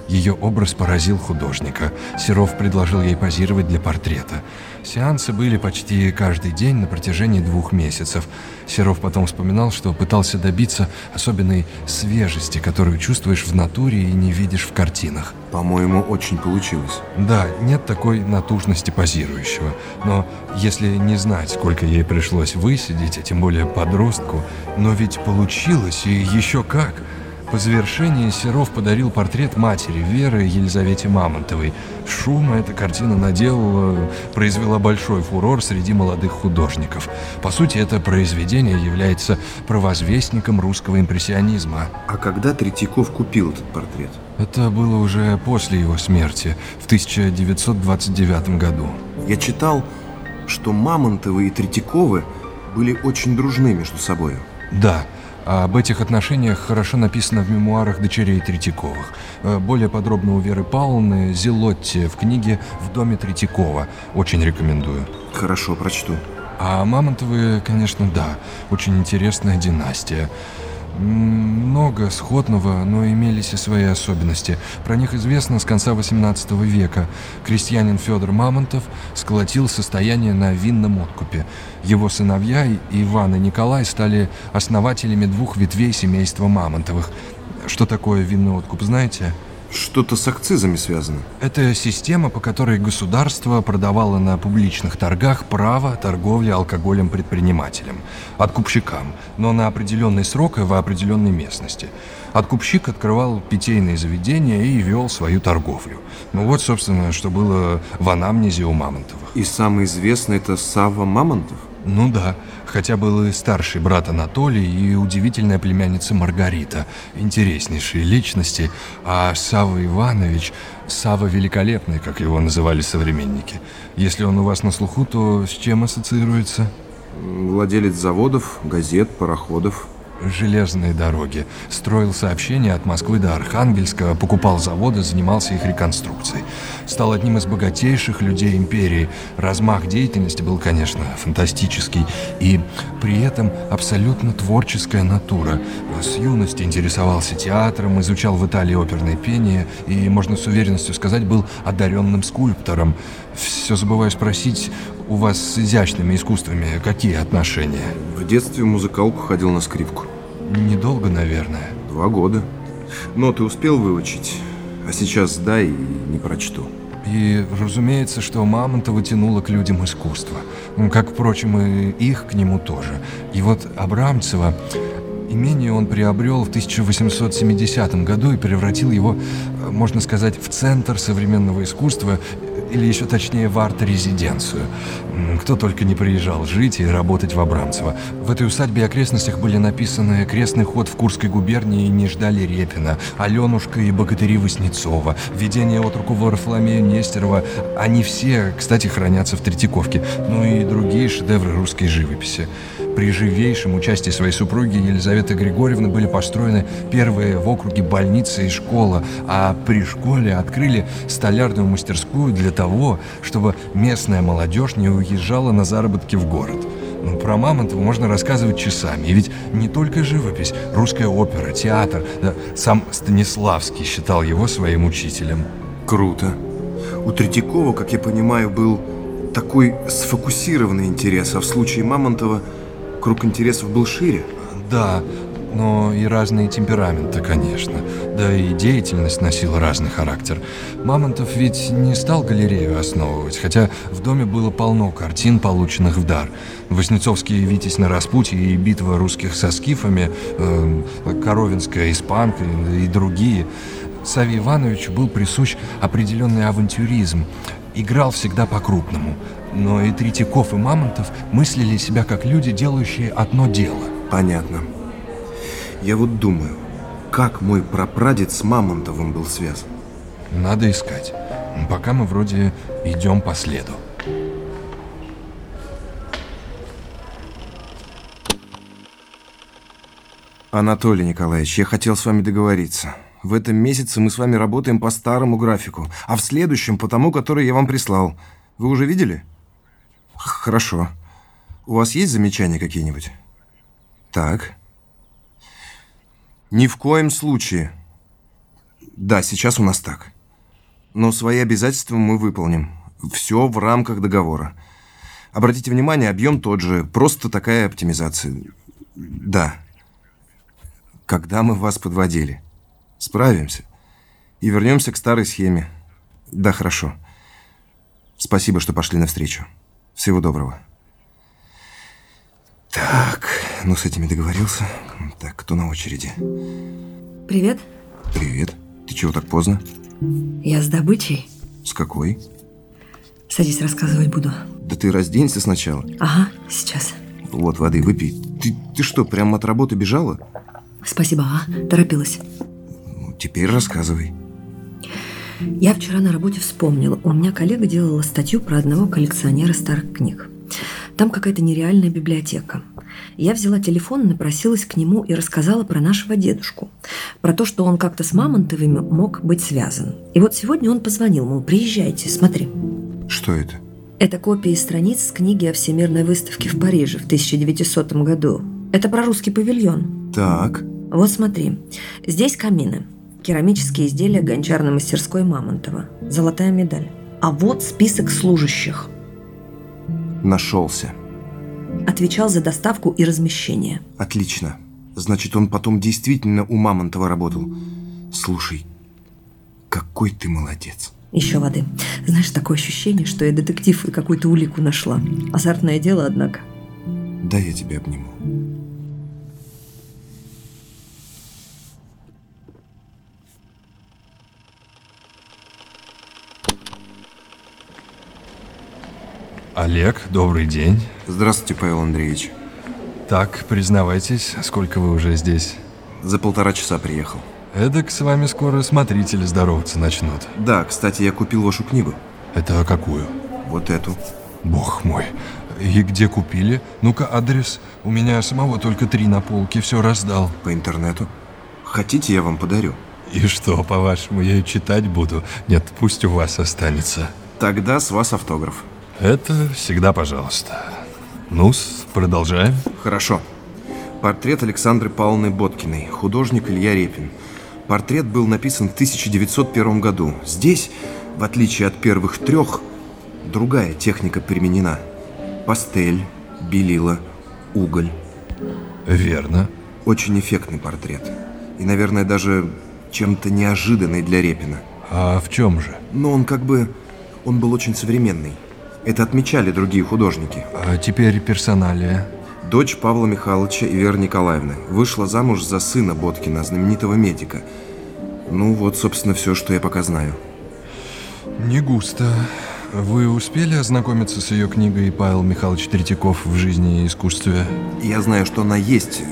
Ее образ поразил художника. Серов предложил ей позировать для портрета. Сеансы были почти каждый день на протяжении двух месяцев. Серов потом вспоминал, что пытался добиться особенной свежести, которую чувствуешь в натуре и не видишь в картинах. По-моему, очень получилось. Да, нет такой натужности позирующего. Но если не знать, сколько ей пришлось высидеть, а тем более подростку, но ведь получилось, и еще как. По завершении Серов подарил портрет матери Веры Елизавете Мамонтовой. Шума эта картина наделала, произвела большой фурор среди молодых художников. По сути, это произведение является провозвестником русского импрессионизма. А когда Третьяков купил этот портрет? Это было уже после его смерти, в 1929 году. Я читал, что Мамонтовы и Третьяковы были очень дружны между собой. Да, а об этих отношениях хорошо написано в мемуарах дочерей Третьяковых. Э, более подробно у Веры Павловны Зелотти в книге «В доме Третьякова». Очень рекомендую. Хорошо, прочту. А Мамонтовы, конечно, да, очень интересная династия. Много сходного, но имелись и свои особенности. Про них известно с конца XVIII века. Крестьянин Федор Мамонтов сколотил состояние на винном откупе. Его сыновья Иван и Николай стали основателями двух ветвей семейства Мамонтовых. Что такое винный откуп, знаете? Что-то с акцизами связано. Это система, по которой государство продавало на публичных торгах право торговли алкоголем предпринимателям, откупщикам, но на определенный срок и в определенной местности. Откупщик открывал питейные заведения и вел свою торговлю. Ну вот, собственно, что было в анамнезе у Мамонтовых. И самый известный это Сава Мамонтов? Ну да, хотя был и старший брат Анатолий, и удивительная племянница Маргарита. Интереснейшие личности. А Сава Иванович, Сава Великолепный, как его называли современники. Если он у вас на слуху, то с чем ассоциируется? Владелец заводов, газет, пароходов железные дороги, строил сообщения от Москвы до Архангельска, покупал заводы, занимался их реконструкцией. Стал одним из богатейших людей империи. Размах деятельности был, конечно, фантастический. И при этом абсолютно творческая натура. С юности интересовался театром, изучал в Италии оперное пение и, можно с уверенностью сказать, был одаренным скульптором. Все забываю спросить, у вас с изящными искусствами какие отношения? В детстве музыкалку ходил на скрипку. Недолго, наверное. Два года. Но ты успел выучить, а сейчас дай и не прочту. И, разумеется, что Мамонтова тянула к людям искусства. Как, впрочем, и их к нему тоже. И вот Абрамцева... Имение он приобрел в 1870 году и превратил его, можно сказать, в центр современного искусства или еще точнее в арт-резиденцию. Кто только не приезжал жить и работать в Абрамцево. В этой усадьбе и окрестностях были написаны «Крестный ход в Курской губернии» не ждали Репина, «Аленушка» и «Богатыри Васнецова», «Видение от руку Варфоломея Нестерова». Они все, кстати, хранятся в Третьяковке. Ну и другие шедевры русской живописи. При живейшем участии своей супруги Елизаветы Григорьевны были построены первые в округе больница и школа, а при школе открыли столярную мастерскую для того, чтобы местная молодежь не уезжала на заработки в город. Ну, про Мамонтова можно рассказывать часами. И ведь не только живопись, русская опера, театр. Да, сам Станиславский считал его своим учителем. Круто. У Третьякова, как я понимаю, был такой сфокусированный интерес, а в случае Мамонтова – Круг интересов был шире? Да, но и разные темпераменты, конечно. Да и деятельность носила разный характер. Мамонтов ведь не стал галерею основывать, хотя в доме было полно картин, полученных в дар. Воснецовский «Витязь на распутье» и «Битва русских со скифами», э, «Коровинская испанка» и другие. Саве Ивановичу был присущ определенный авантюризм. Играл всегда по-крупному – но и Третьяков, и Мамонтов мыслили себя как люди, делающие одно дело. Понятно. Я вот думаю, как мой прапрадед с Мамонтовым был связан? Надо искать. Пока мы вроде идем по следу. Анатолий Николаевич, я хотел с вами договориться. В этом месяце мы с вами работаем по старому графику, а в следующем по тому, который я вам прислал. Вы уже видели? Хорошо. У вас есть замечания какие-нибудь? Так. Ни в коем случае. Да, сейчас у нас так. Но свои обязательства мы выполним. Все в рамках договора. Обратите внимание, объем тот же. Просто такая оптимизация. Да. Когда мы вас подводили. Справимся. И вернемся к старой схеме. Да, хорошо. Спасибо, что пошли навстречу. Всего доброго. Так, ну с этими договорился. Так, кто на очереди? Привет. Привет. Ты чего так поздно? Я с добычей. С какой? Садись, рассказывать буду. Да ты разденься сначала. Ага, сейчас. Вот, воды выпей. Ты, ты что, прямо от работы бежала? Спасибо, а? Торопилась. Ну, теперь рассказывай. Я вчера на работе вспомнила. У меня коллега делала статью про одного коллекционера старых книг. Там какая-то нереальная библиотека. Я взяла телефон, напросилась к нему и рассказала про нашего дедушку. Про то, что он как-то с Мамонтовыми мог быть связан. И вот сегодня он позвонил, мол, приезжайте, смотри. Что это? Это копии страниц с книги о Всемирной выставке в Париже в 1900 году. Это про русский павильон. Так. Вот смотри. Здесь камины. Керамические изделия гончарной мастерской Мамонтова. Золотая медаль. А вот список служащих. Нашелся. Отвечал за доставку и размещение. Отлично. Значит, он потом действительно у Мамонтова работал. Слушай, какой ты молодец. Еще воды. Знаешь, такое ощущение, что я детектив и какую-то улику нашла. Азартное дело, однако. Да я тебя обниму. Олег, добрый день. Здравствуйте, Павел Андреевич. Так, признавайтесь, сколько вы уже здесь? За полтора часа приехал. Эдак с вами скоро смотрители здороваться начнут. Да, кстати, я купил вашу книгу. Это какую? Вот эту. Бог мой. И где купили? Ну-ка, адрес. У меня самого только три на полке, все раздал. По интернету. Хотите, я вам подарю? И что, по-вашему, я ее читать буду? Нет, пусть у вас останется. Тогда с вас автограф. Это всегда пожалуйста. Ну продолжаем. Хорошо. Портрет Александры Павловны Боткиной, художник Илья Репин. Портрет был написан в 1901 году. Здесь, в отличие от первых трех, другая техника применена. Пастель, белила, уголь. Верно. Очень эффектный портрет. И, наверное, даже чем-то неожиданный для Репина. А в чем же? Но он как бы... Он был очень современный. Это отмечали другие художники. А теперь персоналия. Дочь Павла Михайловича и Веры Николаевны вышла замуж за сына Боткина, знаменитого медика. Ну вот, собственно, все, что я пока знаю. Не густо. Вы успели ознакомиться с ее книгой «Павел Михайлович Третьяков в жизни и искусстве»? Я знаю, что она есть.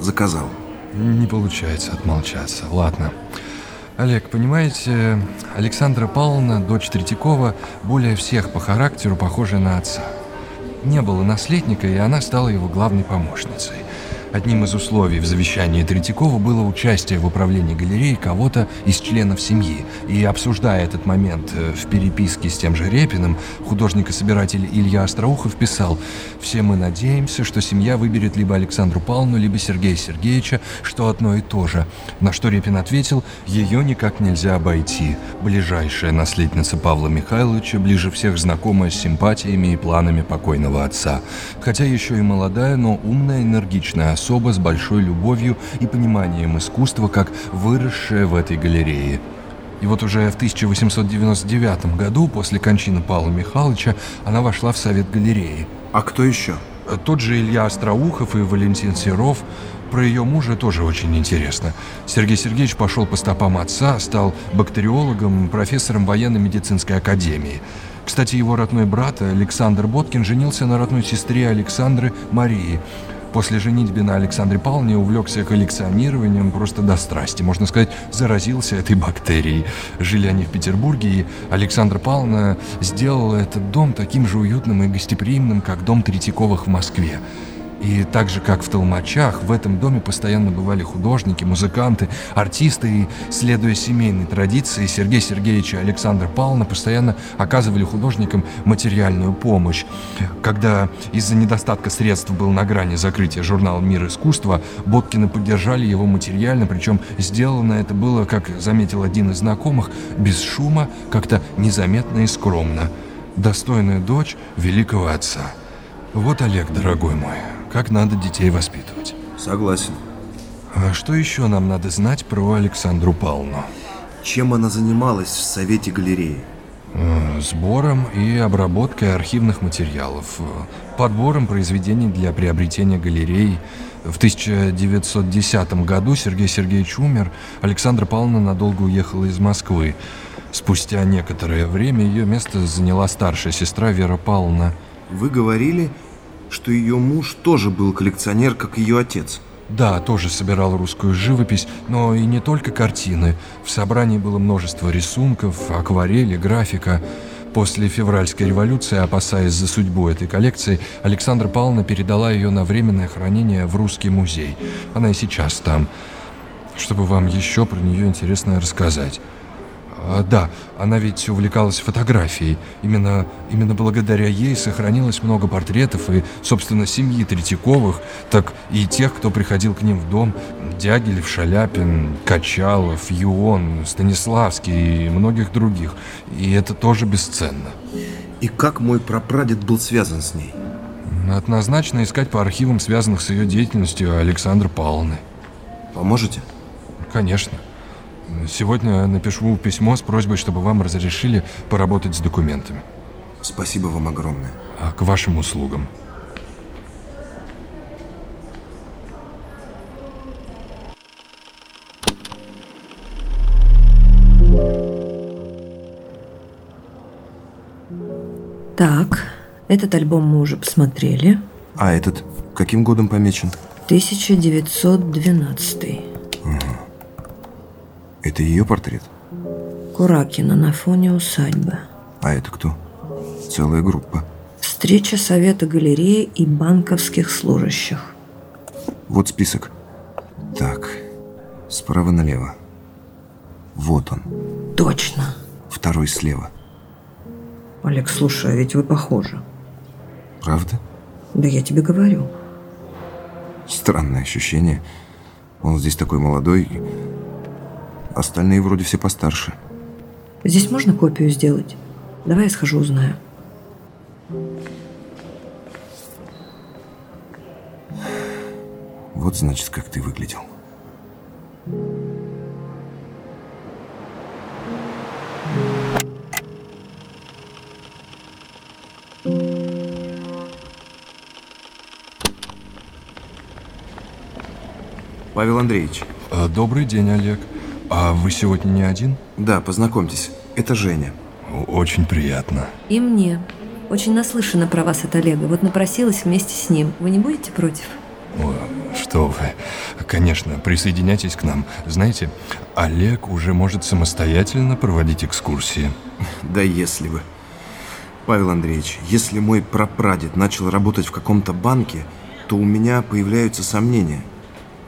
Заказал. Не получается отмолчаться. Ладно. Олег, понимаете, Александра Павловна, дочь Третьякова, более всех по характеру похожа на отца. Не было наследника, и она стала его главной помощницей. Одним из условий в завещании Третьякова было участие в управлении галереей кого-то из членов семьи. И обсуждая этот момент э, в переписке с тем же Репиным, художник и собиратель Илья Остроухов писал «Все мы надеемся, что семья выберет либо Александру Павловну, либо Сергея Сергеевича, что одно и то же». На что Репин ответил «Ее никак нельзя обойти. Ближайшая наследница Павла Михайловича, ближе всех знакомая с симпатиями и планами покойного отца. Хотя еще и молодая, но умная, энергичная особа, особа с большой любовью и пониманием искусства, как выросшая в этой галерее. И вот уже в 1899 году, после кончины Павла Михайловича, она вошла в совет галереи. А кто еще? Тот же Илья Остроухов и Валентин Серов. Про ее мужа тоже очень интересно. Сергей Сергеевич пошел по стопам отца, стал бактериологом, профессором военно-медицинской академии. Кстати, его родной брат Александр Боткин женился на родной сестре Александры Марии – После женитьбы на Александре Павловне увлекся коллекционированием просто до страсти. Можно сказать, заразился этой бактерией. Жили они в Петербурге, и Александра Павловна сделала этот дом таким же уютным и гостеприимным, как дом Третьяковых в Москве. И так же, как в Толмачах, в этом доме постоянно бывали художники, музыканты, артисты, и, следуя семейной традиции, Сергей Сергеевич и Александр Павловна постоянно оказывали художникам материальную помощь. Когда из-за недостатка средств был на грани закрытия журнала «Мир искусства», Боткины поддержали его материально, причем сделано это было, как заметил один из знакомых, без шума, как-то незаметно и скромно. Достойная дочь великого отца. Вот, Олег, дорогой мой, как надо детей воспитывать. Согласен. А что еще нам надо знать про Александру Павловну? Чем она занималась в Совете галереи? Э, сбором и обработкой архивных материалов, подбором произведений для приобретения галерей, В 1910 году Сергей Сергеевич умер, Александра Павловна надолго уехала из Москвы. Спустя некоторое время ее место заняла старшая сестра Вера Павловна. Вы говорили, что ее муж тоже был коллекционер, как ее отец. Да, тоже собирал русскую живопись, но и не только картины. В собрании было множество рисунков, акварели, графика. После февральской революции, опасаясь за судьбу этой коллекции, Александра Павловна передала ее на временное хранение в Русский музей. Она и сейчас там. Чтобы вам еще про нее интересно рассказать. А, да, она ведь увлекалась фотографией. Именно, именно благодаря ей сохранилось много портретов и, собственно, семьи Третьяковых, так и тех, кто приходил к ним в дом. Дягилев, Шаляпин, Качалов, Юон, Станиславский и многих других. И это тоже бесценно. И как мой прапрадед был связан с ней? Однозначно искать по архивам, связанных с ее деятельностью Александра Павловны. Поможете? Конечно. Сегодня напишу письмо с просьбой, чтобы вам разрешили поработать с документами. Спасибо вам огромное. А к вашим услугам. Так, этот альбом мы уже посмотрели. А этот каким годом помечен? 1912. Это ее портрет? Куракина на фоне усадьбы. А это кто? Целая группа. Встреча Совета галереи и банковских служащих. Вот список. Так, справа налево. Вот он, Точно. второй слева. Олег, слушай, а ведь вы похожи. Правда? Да я тебе говорю. Странное ощущение. Он здесь такой молодой. Остальные вроде все постарше. Здесь можно копию сделать? Давай я схожу узнаю. Вот значит, как ты выглядел. Павел Андреевич. А, Добрый день, Олег. А вы сегодня не один? Да, познакомьтесь. Это Женя. Очень приятно. И мне. Очень наслышана про вас от Олега. Вот напросилась вместе с ним. Вы не будете против? О, что вы. Конечно, присоединяйтесь к нам. Знаете, Олег уже может самостоятельно проводить экскурсии. Да если бы. Павел Андреевич, если мой прапрадед начал работать в каком-то банке, то у меня появляются сомнения.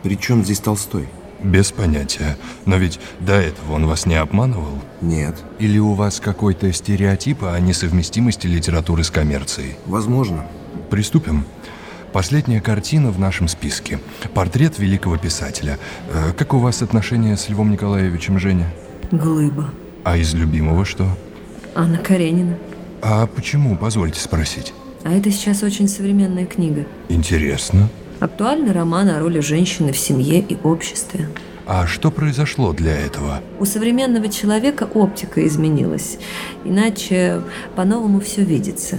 Причем здесь Толстой? Без понятия. Но ведь до этого он вас не обманывал? Нет. Или у вас какой-то стереотип о несовместимости литературы с коммерцией? Возможно. Приступим. Последняя картина в нашем списке. Портрет великого писателя. Э, Как у вас отношения с Львом Николаевичем, Женя? Глыба. А из любимого что? Анна Каренина. А почему, позвольте спросить? А это сейчас очень современная книга. Интересно. Актуальный роман о роли женщины в семье и обществе. А что произошло для этого? У современного человека оптика изменилась. Иначе по-новому все видится.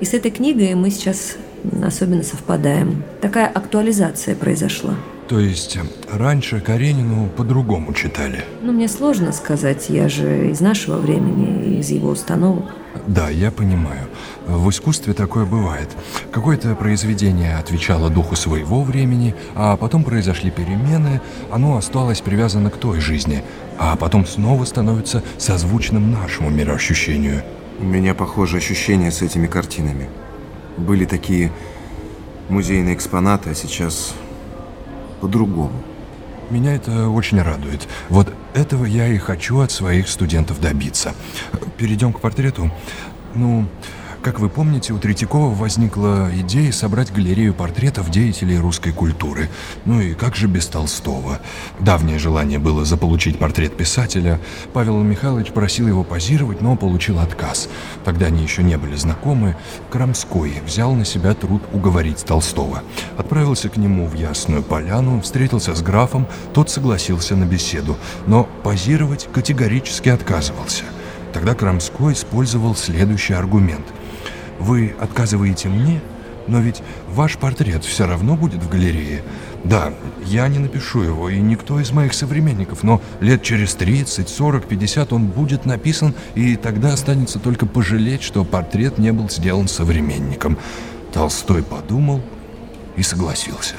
И с этой книгой мы сейчас особенно совпадаем. Такая актуализация произошла. То есть э, раньше Каренину по-другому читали? Ну, мне сложно сказать, я же из нашего времени, из его установок. Да, я понимаю. В искусстве такое бывает. Какое-то произведение отвечало духу своего времени, а потом произошли перемены, оно осталось привязано к той жизни, а потом снова становится созвучным нашему мироощущению. У меня похожие ощущения с этими картинами. Были такие музейные экспонаты, а сейчас по-другому. Меня это очень радует. Вот этого я и хочу от своих студентов добиться. Перейдем к портрету. Ну, как вы помните, у Третьякова возникла идея собрать галерею портретов деятелей русской культуры. Ну и как же без Толстого? Давнее желание было заполучить портрет писателя. Павел Михайлович просил его позировать, но получил отказ. Тогда они еще не были знакомы. Крамской взял на себя труд уговорить Толстого. Отправился к нему в Ясную Поляну, встретился с графом, тот согласился на беседу, но позировать категорически отказывался. Тогда Крамской использовал следующий аргумент. Вы отказываете мне, Но ведь ваш портрет все равно будет в галерее. Да, я не напишу его, и никто из моих современников, но лет через 30, 40, 50 он будет написан, и тогда останется только пожалеть, что портрет не был сделан современником. Толстой подумал и согласился.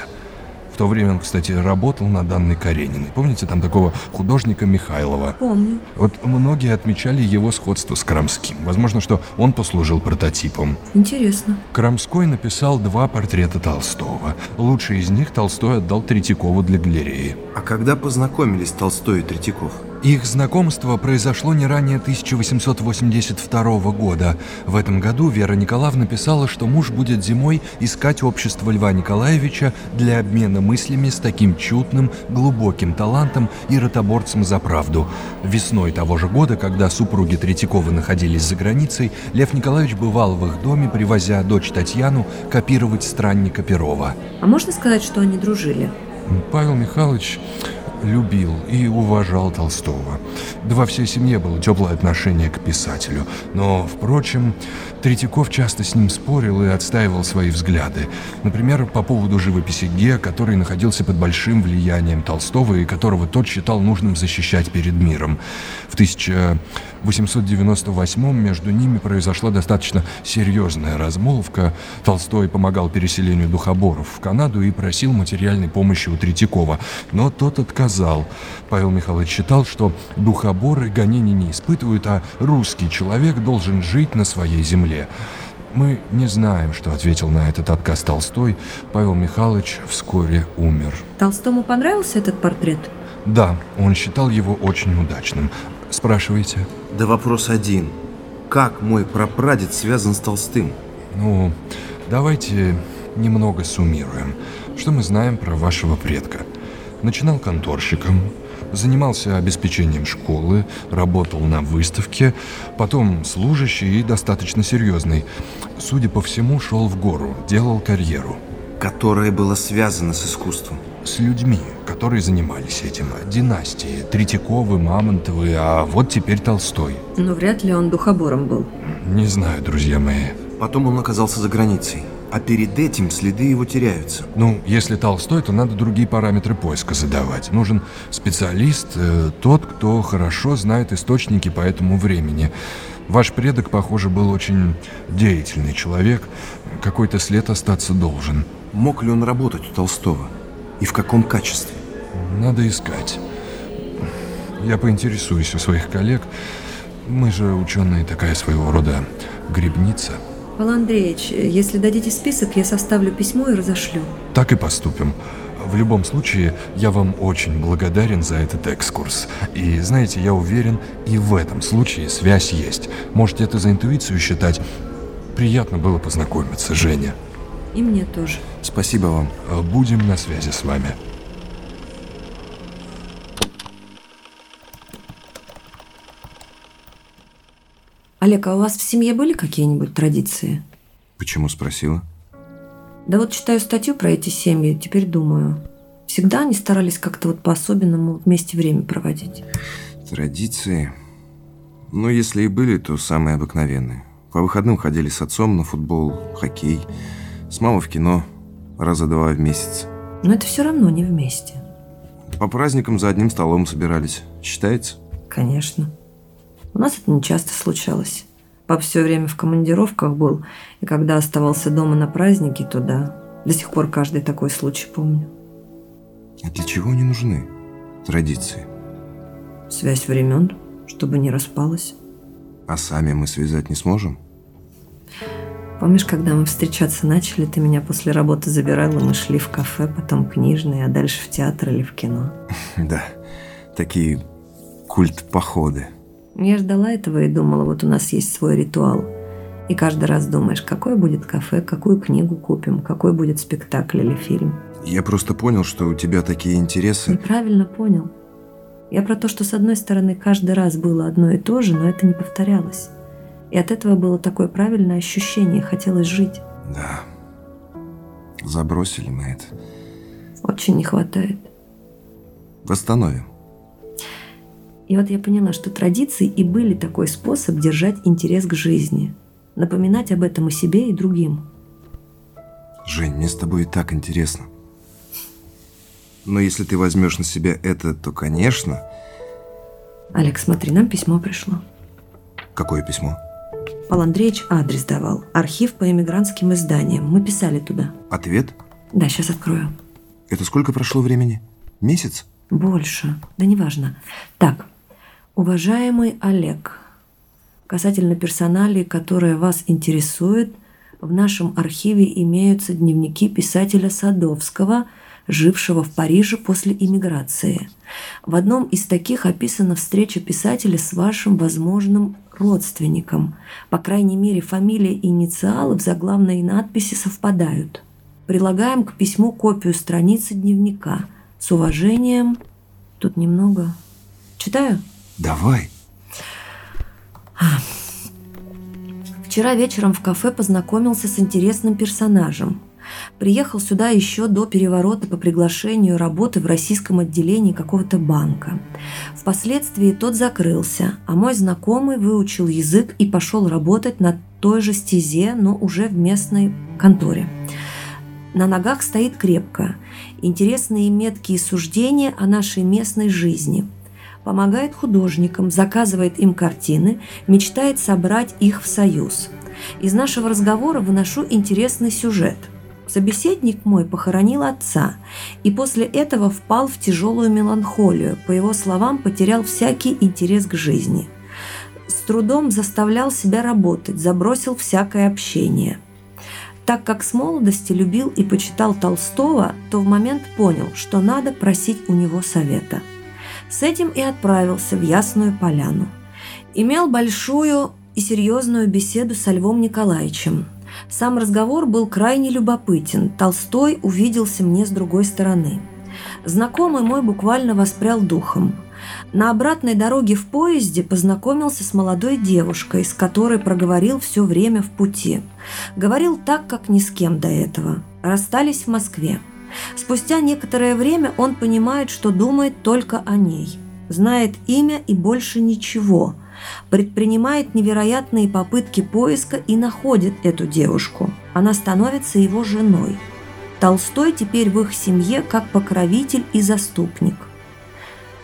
В то время он, кстати, работал над Анной Карениной. Помните там такого художника Михайлова? Помню. Вот многие отмечали его сходство с Крамским. Возможно, что он послужил прототипом. Интересно. Крамской написал два портрета Толстого. Лучший из них Толстой отдал Третьякову для галереи. А когда познакомились Толстой и Третьяков? Их знакомство произошло не ранее 1882 года. В этом году Вера Николаевна писала, что муж будет зимой искать общество Льва Николаевича для обмена мыслями с таким чутным, глубоким талантом и ротоборцем за правду. Весной того же года, когда супруги Третьяковы находились за границей, Лев Николаевич бывал в их доме, привозя дочь Татьяну копировать странника Перова. А можно сказать, что они дружили? Павел Михайлович любил и уважал Толстого. Да во всей семье было теплое отношение к писателю. Но, впрочем, Третьяков часто с ним спорил и отстаивал свои взгляды. Например, по поводу живописи Ге, который находился под большим влиянием Толстого и которого тот считал нужным защищать перед миром. В 1898 между ними произошла достаточно серьезная размолвка. Толстой помогал переселению духоборов в Канаду и просил материальной помощи у Третьякова, но тот отказал. Павел Михайлович считал, что духоборы гонений не испытывают, а русский человек должен жить на своей земле. Мы не знаем, что ответил на этот отказ Толстой. Павел Михайлович вскоре умер. Толстому понравился этот портрет? Да, он считал его очень удачным. Спрашивайте. Да вопрос один. Как мой прапрадед связан с Толстым? Ну, давайте немного суммируем. Что мы знаем про вашего предка? Начинал конторщиком, занимался обеспечением школы, работал на выставке, потом служащий и достаточно серьезный. Судя по всему, шел в гору, делал карьеру. Которая была связана с искусством. С людьми, которые занимались этим. Династии. Третьяковы, Мамонтовы, а вот теперь Толстой. Но вряд ли он духобором был. Не знаю, друзья мои. Потом он оказался за границей. А перед этим следы его теряются. Ну, если Толстой, то надо другие параметры поиска задавать. Нужен специалист, э, тот, кто хорошо знает источники по этому времени. Ваш предок, похоже, был очень деятельный человек. Какой-то след остаться должен. Мог ли он работать у Толстого? И в каком качестве? Надо искать. Я поинтересуюсь у своих коллег. Мы же ученые, такая своего рода грибница. Павел Андреевич, если дадите список, я составлю письмо и разошлю. Так и поступим. В любом случае, я вам очень благодарен за этот экскурс. И знаете, я уверен, и в этом случае связь есть. Можете это за интуицию считать. Приятно было познакомиться, Женя. И мне тоже. Спасибо вам. Будем на связи с вами. Олег, а у вас в семье были какие-нибудь традиции? Почему спросила? Да вот читаю статью про эти семьи, теперь думаю. Всегда они старались как-то вот по-особенному вместе время проводить. Традиции? Ну, если и были, то самые обыкновенные. По выходным ходили с отцом на футбол, хоккей, с мамой в кино раза два в месяц. Но это все равно не вместе. По праздникам за одним столом собирались. Считается? Конечно. У нас это не часто случалось. Пап все время в командировках был, и когда оставался дома на праздники, то да. До сих пор каждый такой случай помню. А для чего они нужны? Традиции. Связь времен, чтобы не распалась. А сами мы связать не сможем? Помнишь, когда мы встречаться начали, ты меня после работы забирал, и мы шли в кафе, потом книжный, а дальше в театр или в кино? Да, такие культ-походы. Я ждала этого и думала, вот у нас есть свой ритуал. И каждый раз думаешь, какое будет кафе, какую книгу купим, какой будет спектакль или фильм. Я просто понял, что у тебя такие интересы. Неправильно понял. Я про то, что с одной стороны каждый раз было одно и то же, но это не повторялось. И от этого было такое правильное ощущение, хотелось жить. Да. Забросили мы это. Очень не хватает. Восстановим. И вот я поняла, что традиции и были такой способ держать интерес к жизни, напоминать об этом и себе, и другим. Жень, мне с тобой и так интересно. Но если ты возьмешь на себя это, то, конечно... Олег, смотри, нам письмо пришло. Какое письмо? Павел Андреевич адрес давал. Архив по эмигрантским изданиям. Мы писали туда. Ответ? Да, сейчас открою. Это сколько прошло времени? Месяц? Больше. Да неважно. Так, уважаемый Олег, касательно персоналей, которые вас интересуют, в нашем архиве имеются дневники писателя Садовского, жившего в Париже после иммиграции. В одном из таких описана встреча писателя с вашим возможным родственником. По крайней мере, фамилия и инициалы в заглавной надписи совпадают. Прилагаем к письму копию страницы дневника. С уважением... Тут немного... Читаю? Давай. Вчера вечером в кафе познакомился с интересным персонажем. Приехал сюда еще до переворота по приглашению работы в российском отделении какого-то банка. Впоследствии тот закрылся, а мой знакомый выучил язык и пошел работать на той же стезе, но уже в местной конторе. На ногах стоит крепко. Интересные меткие суждения о нашей местной жизни. Помогает художникам, заказывает им картины, мечтает собрать их в союз. Из нашего разговора выношу интересный сюжет – Собеседник мой похоронил отца и после этого впал в тяжелую меланхолию, по его словам, потерял всякий интерес к жизни. С трудом заставлял себя работать, забросил всякое общение. Так как с молодости любил и почитал Толстого, то в момент понял, что надо просить у него совета. С этим и отправился в Ясную Поляну. Имел большую и серьезную беседу со Львом Николаевичем – сам разговор был крайне любопытен. Толстой увиделся мне с другой стороны. Знакомый мой буквально воспрял духом. На обратной дороге в поезде познакомился с молодой девушкой, с которой проговорил все время в пути. Говорил так, как ни с кем до этого. Расстались в Москве. Спустя некоторое время он понимает, что думает только о ней. Знает имя и больше ничего – предпринимает невероятные попытки поиска и находит эту девушку. Она становится его женой. Толстой теперь в их семье как покровитель и заступник.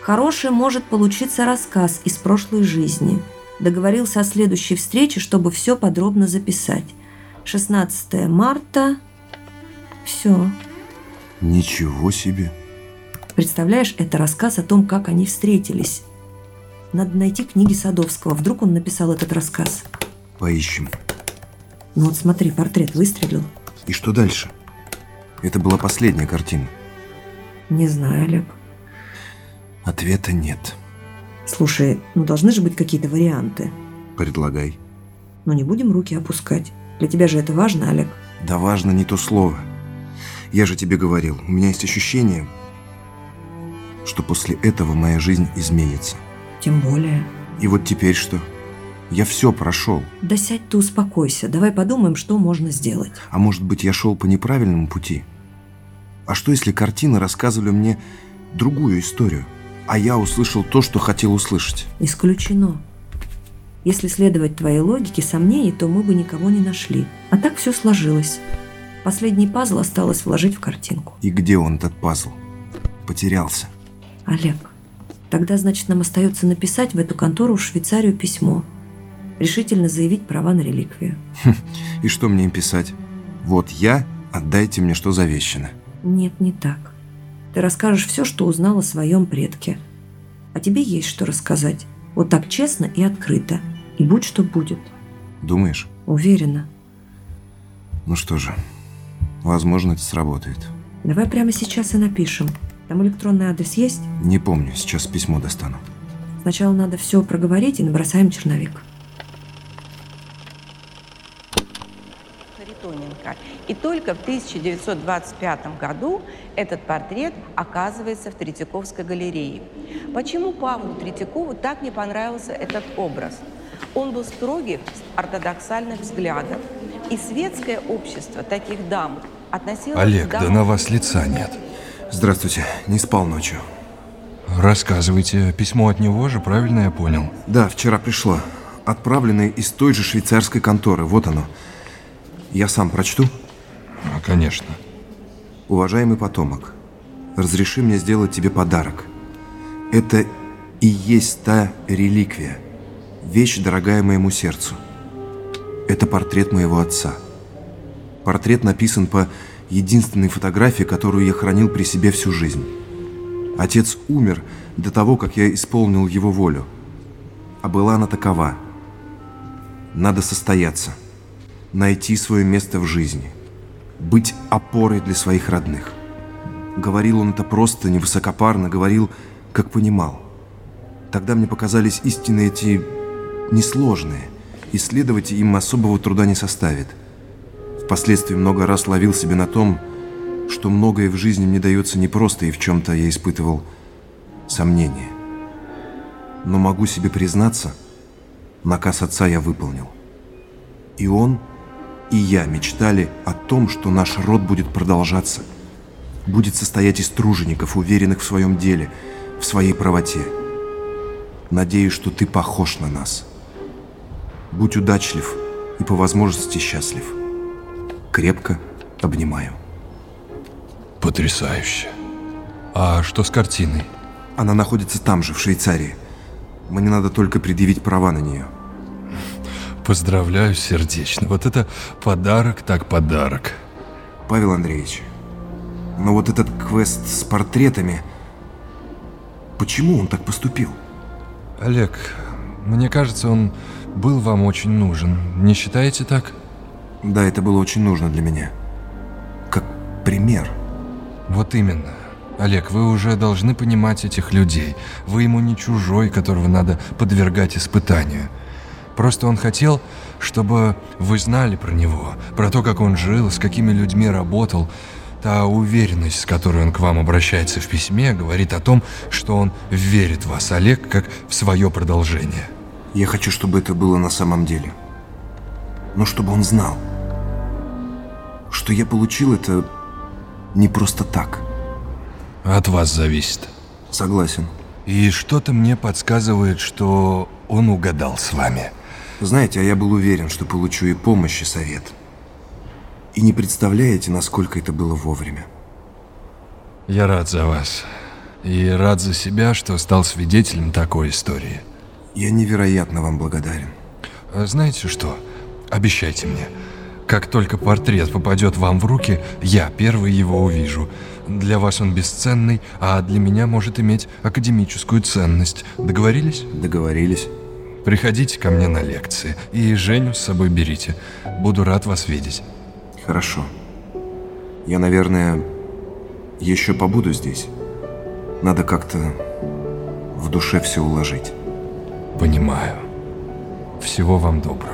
Хороший может получиться рассказ из прошлой жизни. Договорился о следующей встрече, чтобы все подробно записать. 16 марта. Все. Ничего себе. Представляешь, это рассказ о том, как они встретились. Надо найти книги Садовского. Вдруг он написал этот рассказ. Поищем. Ну вот смотри, портрет выстрелил. И что дальше? Это была последняя картина. Не знаю, Олег. Ответа нет. Слушай, ну должны же быть какие-то варианты. Предлагай. Но не будем руки опускать. Для тебя же это важно, Олег. Да важно не то слово. Я же тебе говорил, у меня есть ощущение, что после этого моя жизнь изменится. Тем более. И вот теперь что? Я все прошел. Да сядь ты успокойся. Давай подумаем, что можно сделать. А может быть, я шел по неправильному пути? А что, если картины рассказывали мне другую историю, а я услышал то, что хотел услышать? Исключено. Если следовать твоей логике сомнений, то мы бы никого не нашли. А так все сложилось. Последний пазл осталось вложить в картинку. И где он, этот пазл? Потерялся. Олег, Тогда, значит, нам остается написать в эту контору в Швейцарию письмо. Решительно заявить права на реликвию. И что мне им писать? Вот я, отдайте мне, что завещано. Нет, не так. Ты расскажешь все, что узнал о своем предке. А тебе есть что рассказать. Вот так честно и открыто. И будь что будет. Думаешь? Уверена. Ну что же, возможно, это сработает. Давай прямо сейчас и напишем. Там электронный адрес есть? Не помню, сейчас письмо достану. Сначала надо все проговорить и набросаем черновик. Харитоненко. И только в 1925 году этот портрет оказывается в Третьяковской галерее. Почему Павлу Третьякову так не понравился этот образ? Он был строгих, ортодоксальных взглядов, и светское общество таких дам относилось Олег, к да дамам на вас лица нет. Здравствуйте, не спал ночью. Рассказывайте, письмо от него же, правильно я понял? Да, вчера пришло. Отправленное из той же швейцарской конторы. Вот оно. Я сам прочту. А, конечно. Уважаемый потомок, разреши мне сделать тебе подарок. Это и есть та реликвия, вещь, дорогая моему сердцу. Это портрет моего отца. Портрет написан по единственной фотографии, которую я хранил при себе всю жизнь. Отец умер до того, как я исполнил его волю. А была она такова. Надо состояться, найти свое место в жизни, быть опорой для своих родных. Говорил он это просто, невысокопарно, говорил, как понимал. Тогда мне показались истины эти несложные, исследовать им особого труда не составит. Впоследствии много раз ловил себе на том, что многое в жизни мне дается непросто, и в чем-то я испытывал сомнения. Но могу себе признаться, наказ отца я выполнил. И он, и я мечтали о том, что наш род будет продолжаться, будет состоять из тружеников, уверенных в своем деле, в своей правоте. Надеюсь, что ты похож на нас. Будь удачлив и по возможности счастлив. Крепко обнимаю. Потрясающе. А что с картиной? Она находится там же, в Швейцарии. Мне надо только предъявить права на нее. Поздравляю сердечно. Вот это подарок так подарок. Павел Андреевич, но вот этот квест с портретами... Почему он так поступил? Олег, мне кажется, он был вам очень нужен. Не считаете так? Да, это было очень нужно для меня. Как пример. Вот именно. Олег, вы уже должны понимать этих людей. Вы ему не чужой, которого надо подвергать испытанию. Просто он хотел, чтобы вы знали про него, про то, как он жил, с какими людьми работал. Та уверенность, с которой он к вам обращается в письме, говорит о том, что он верит в вас, Олег, как в свое продолжение. Я хочу, чтобы это было на самом деле. Но чтобы он знал, что я получил это не просто так. От вас зависит. Согласен. И что-то мне подсказывает, что он угадал с вами. Знаете, а я был уверен, что получу и помощь, и совет. И не представляете, насколько это было вовремя. Я рад за вас. И рад за себя, что стал свидетелем такой истории. Я невероятно вам благодарен. А знаете что? Обещайте мне. Как только портрет попадет вам в руки, я первый его увижу. Для вас он бесценный, а для меня может иметь академическую ценность. Договорились? Договорились. Приходите ко мне на лекции и Женю с собой берите. Буду рад вас видеть. Хорошо. Я, наверное, еще побуду здесь. Надо как-то в душе все уложить. Понимаю. Всего вам доброго.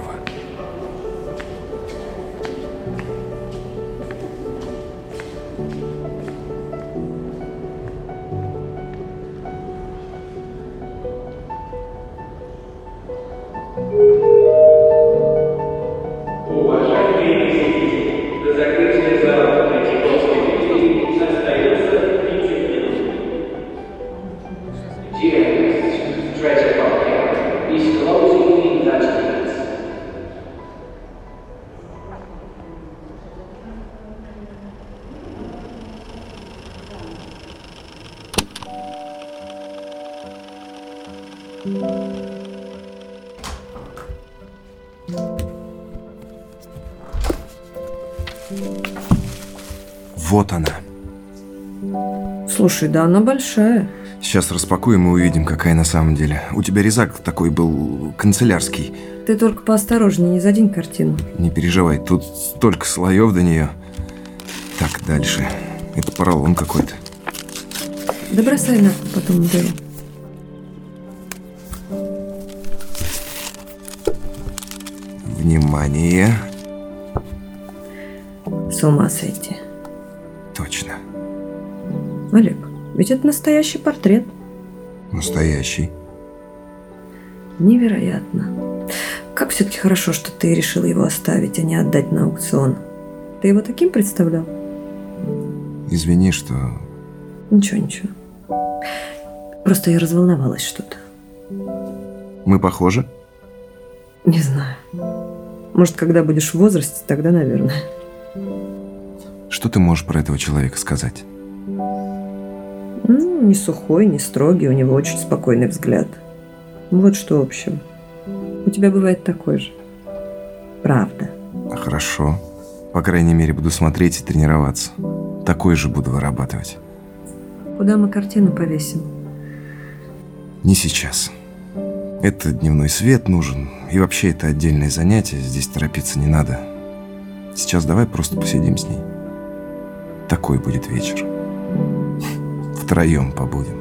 Вот она. Слушай, да она большая. Сейчас распакуем и увидим, какая на самом деле. У тебя резак такой был канцелярский. Ты только поосторожнее, не задень картину. Не переживай, тут столько слоев до нее. Так, дальше. Это поролон какой-то. Да бросай на потом уберу. Внимание. С ума сойти. Ведь это настоящий портрет. Настоящий. Невероятно. Как все-таки хорошо, что ты решил его оставить, а не отдать на аукцион. Ты его таким представлял? Извини, что... Ничего, ничего. Просто я разволновалась что-то. Мы похожи? Не знаю. Может, когда будешь в возрасте, тогда, наверное. Что ты можешь про этого человека сказать? Не сухой, не строгий, у него очень спокойный взгляд. Вот что в общем. У тебя бывает такой же. Правда. Хорошо. По крайней мере, буду смотреть и тренироваться. Такой же буду вырабатывать. Куда мы картину повесим? Не сейчас. Это дневной свет нужен. И вообще это отдельное занятие. Здесь торопиться не надо. Сейчас давай просто посидим с ней. Такой будет вечер втроем побудем.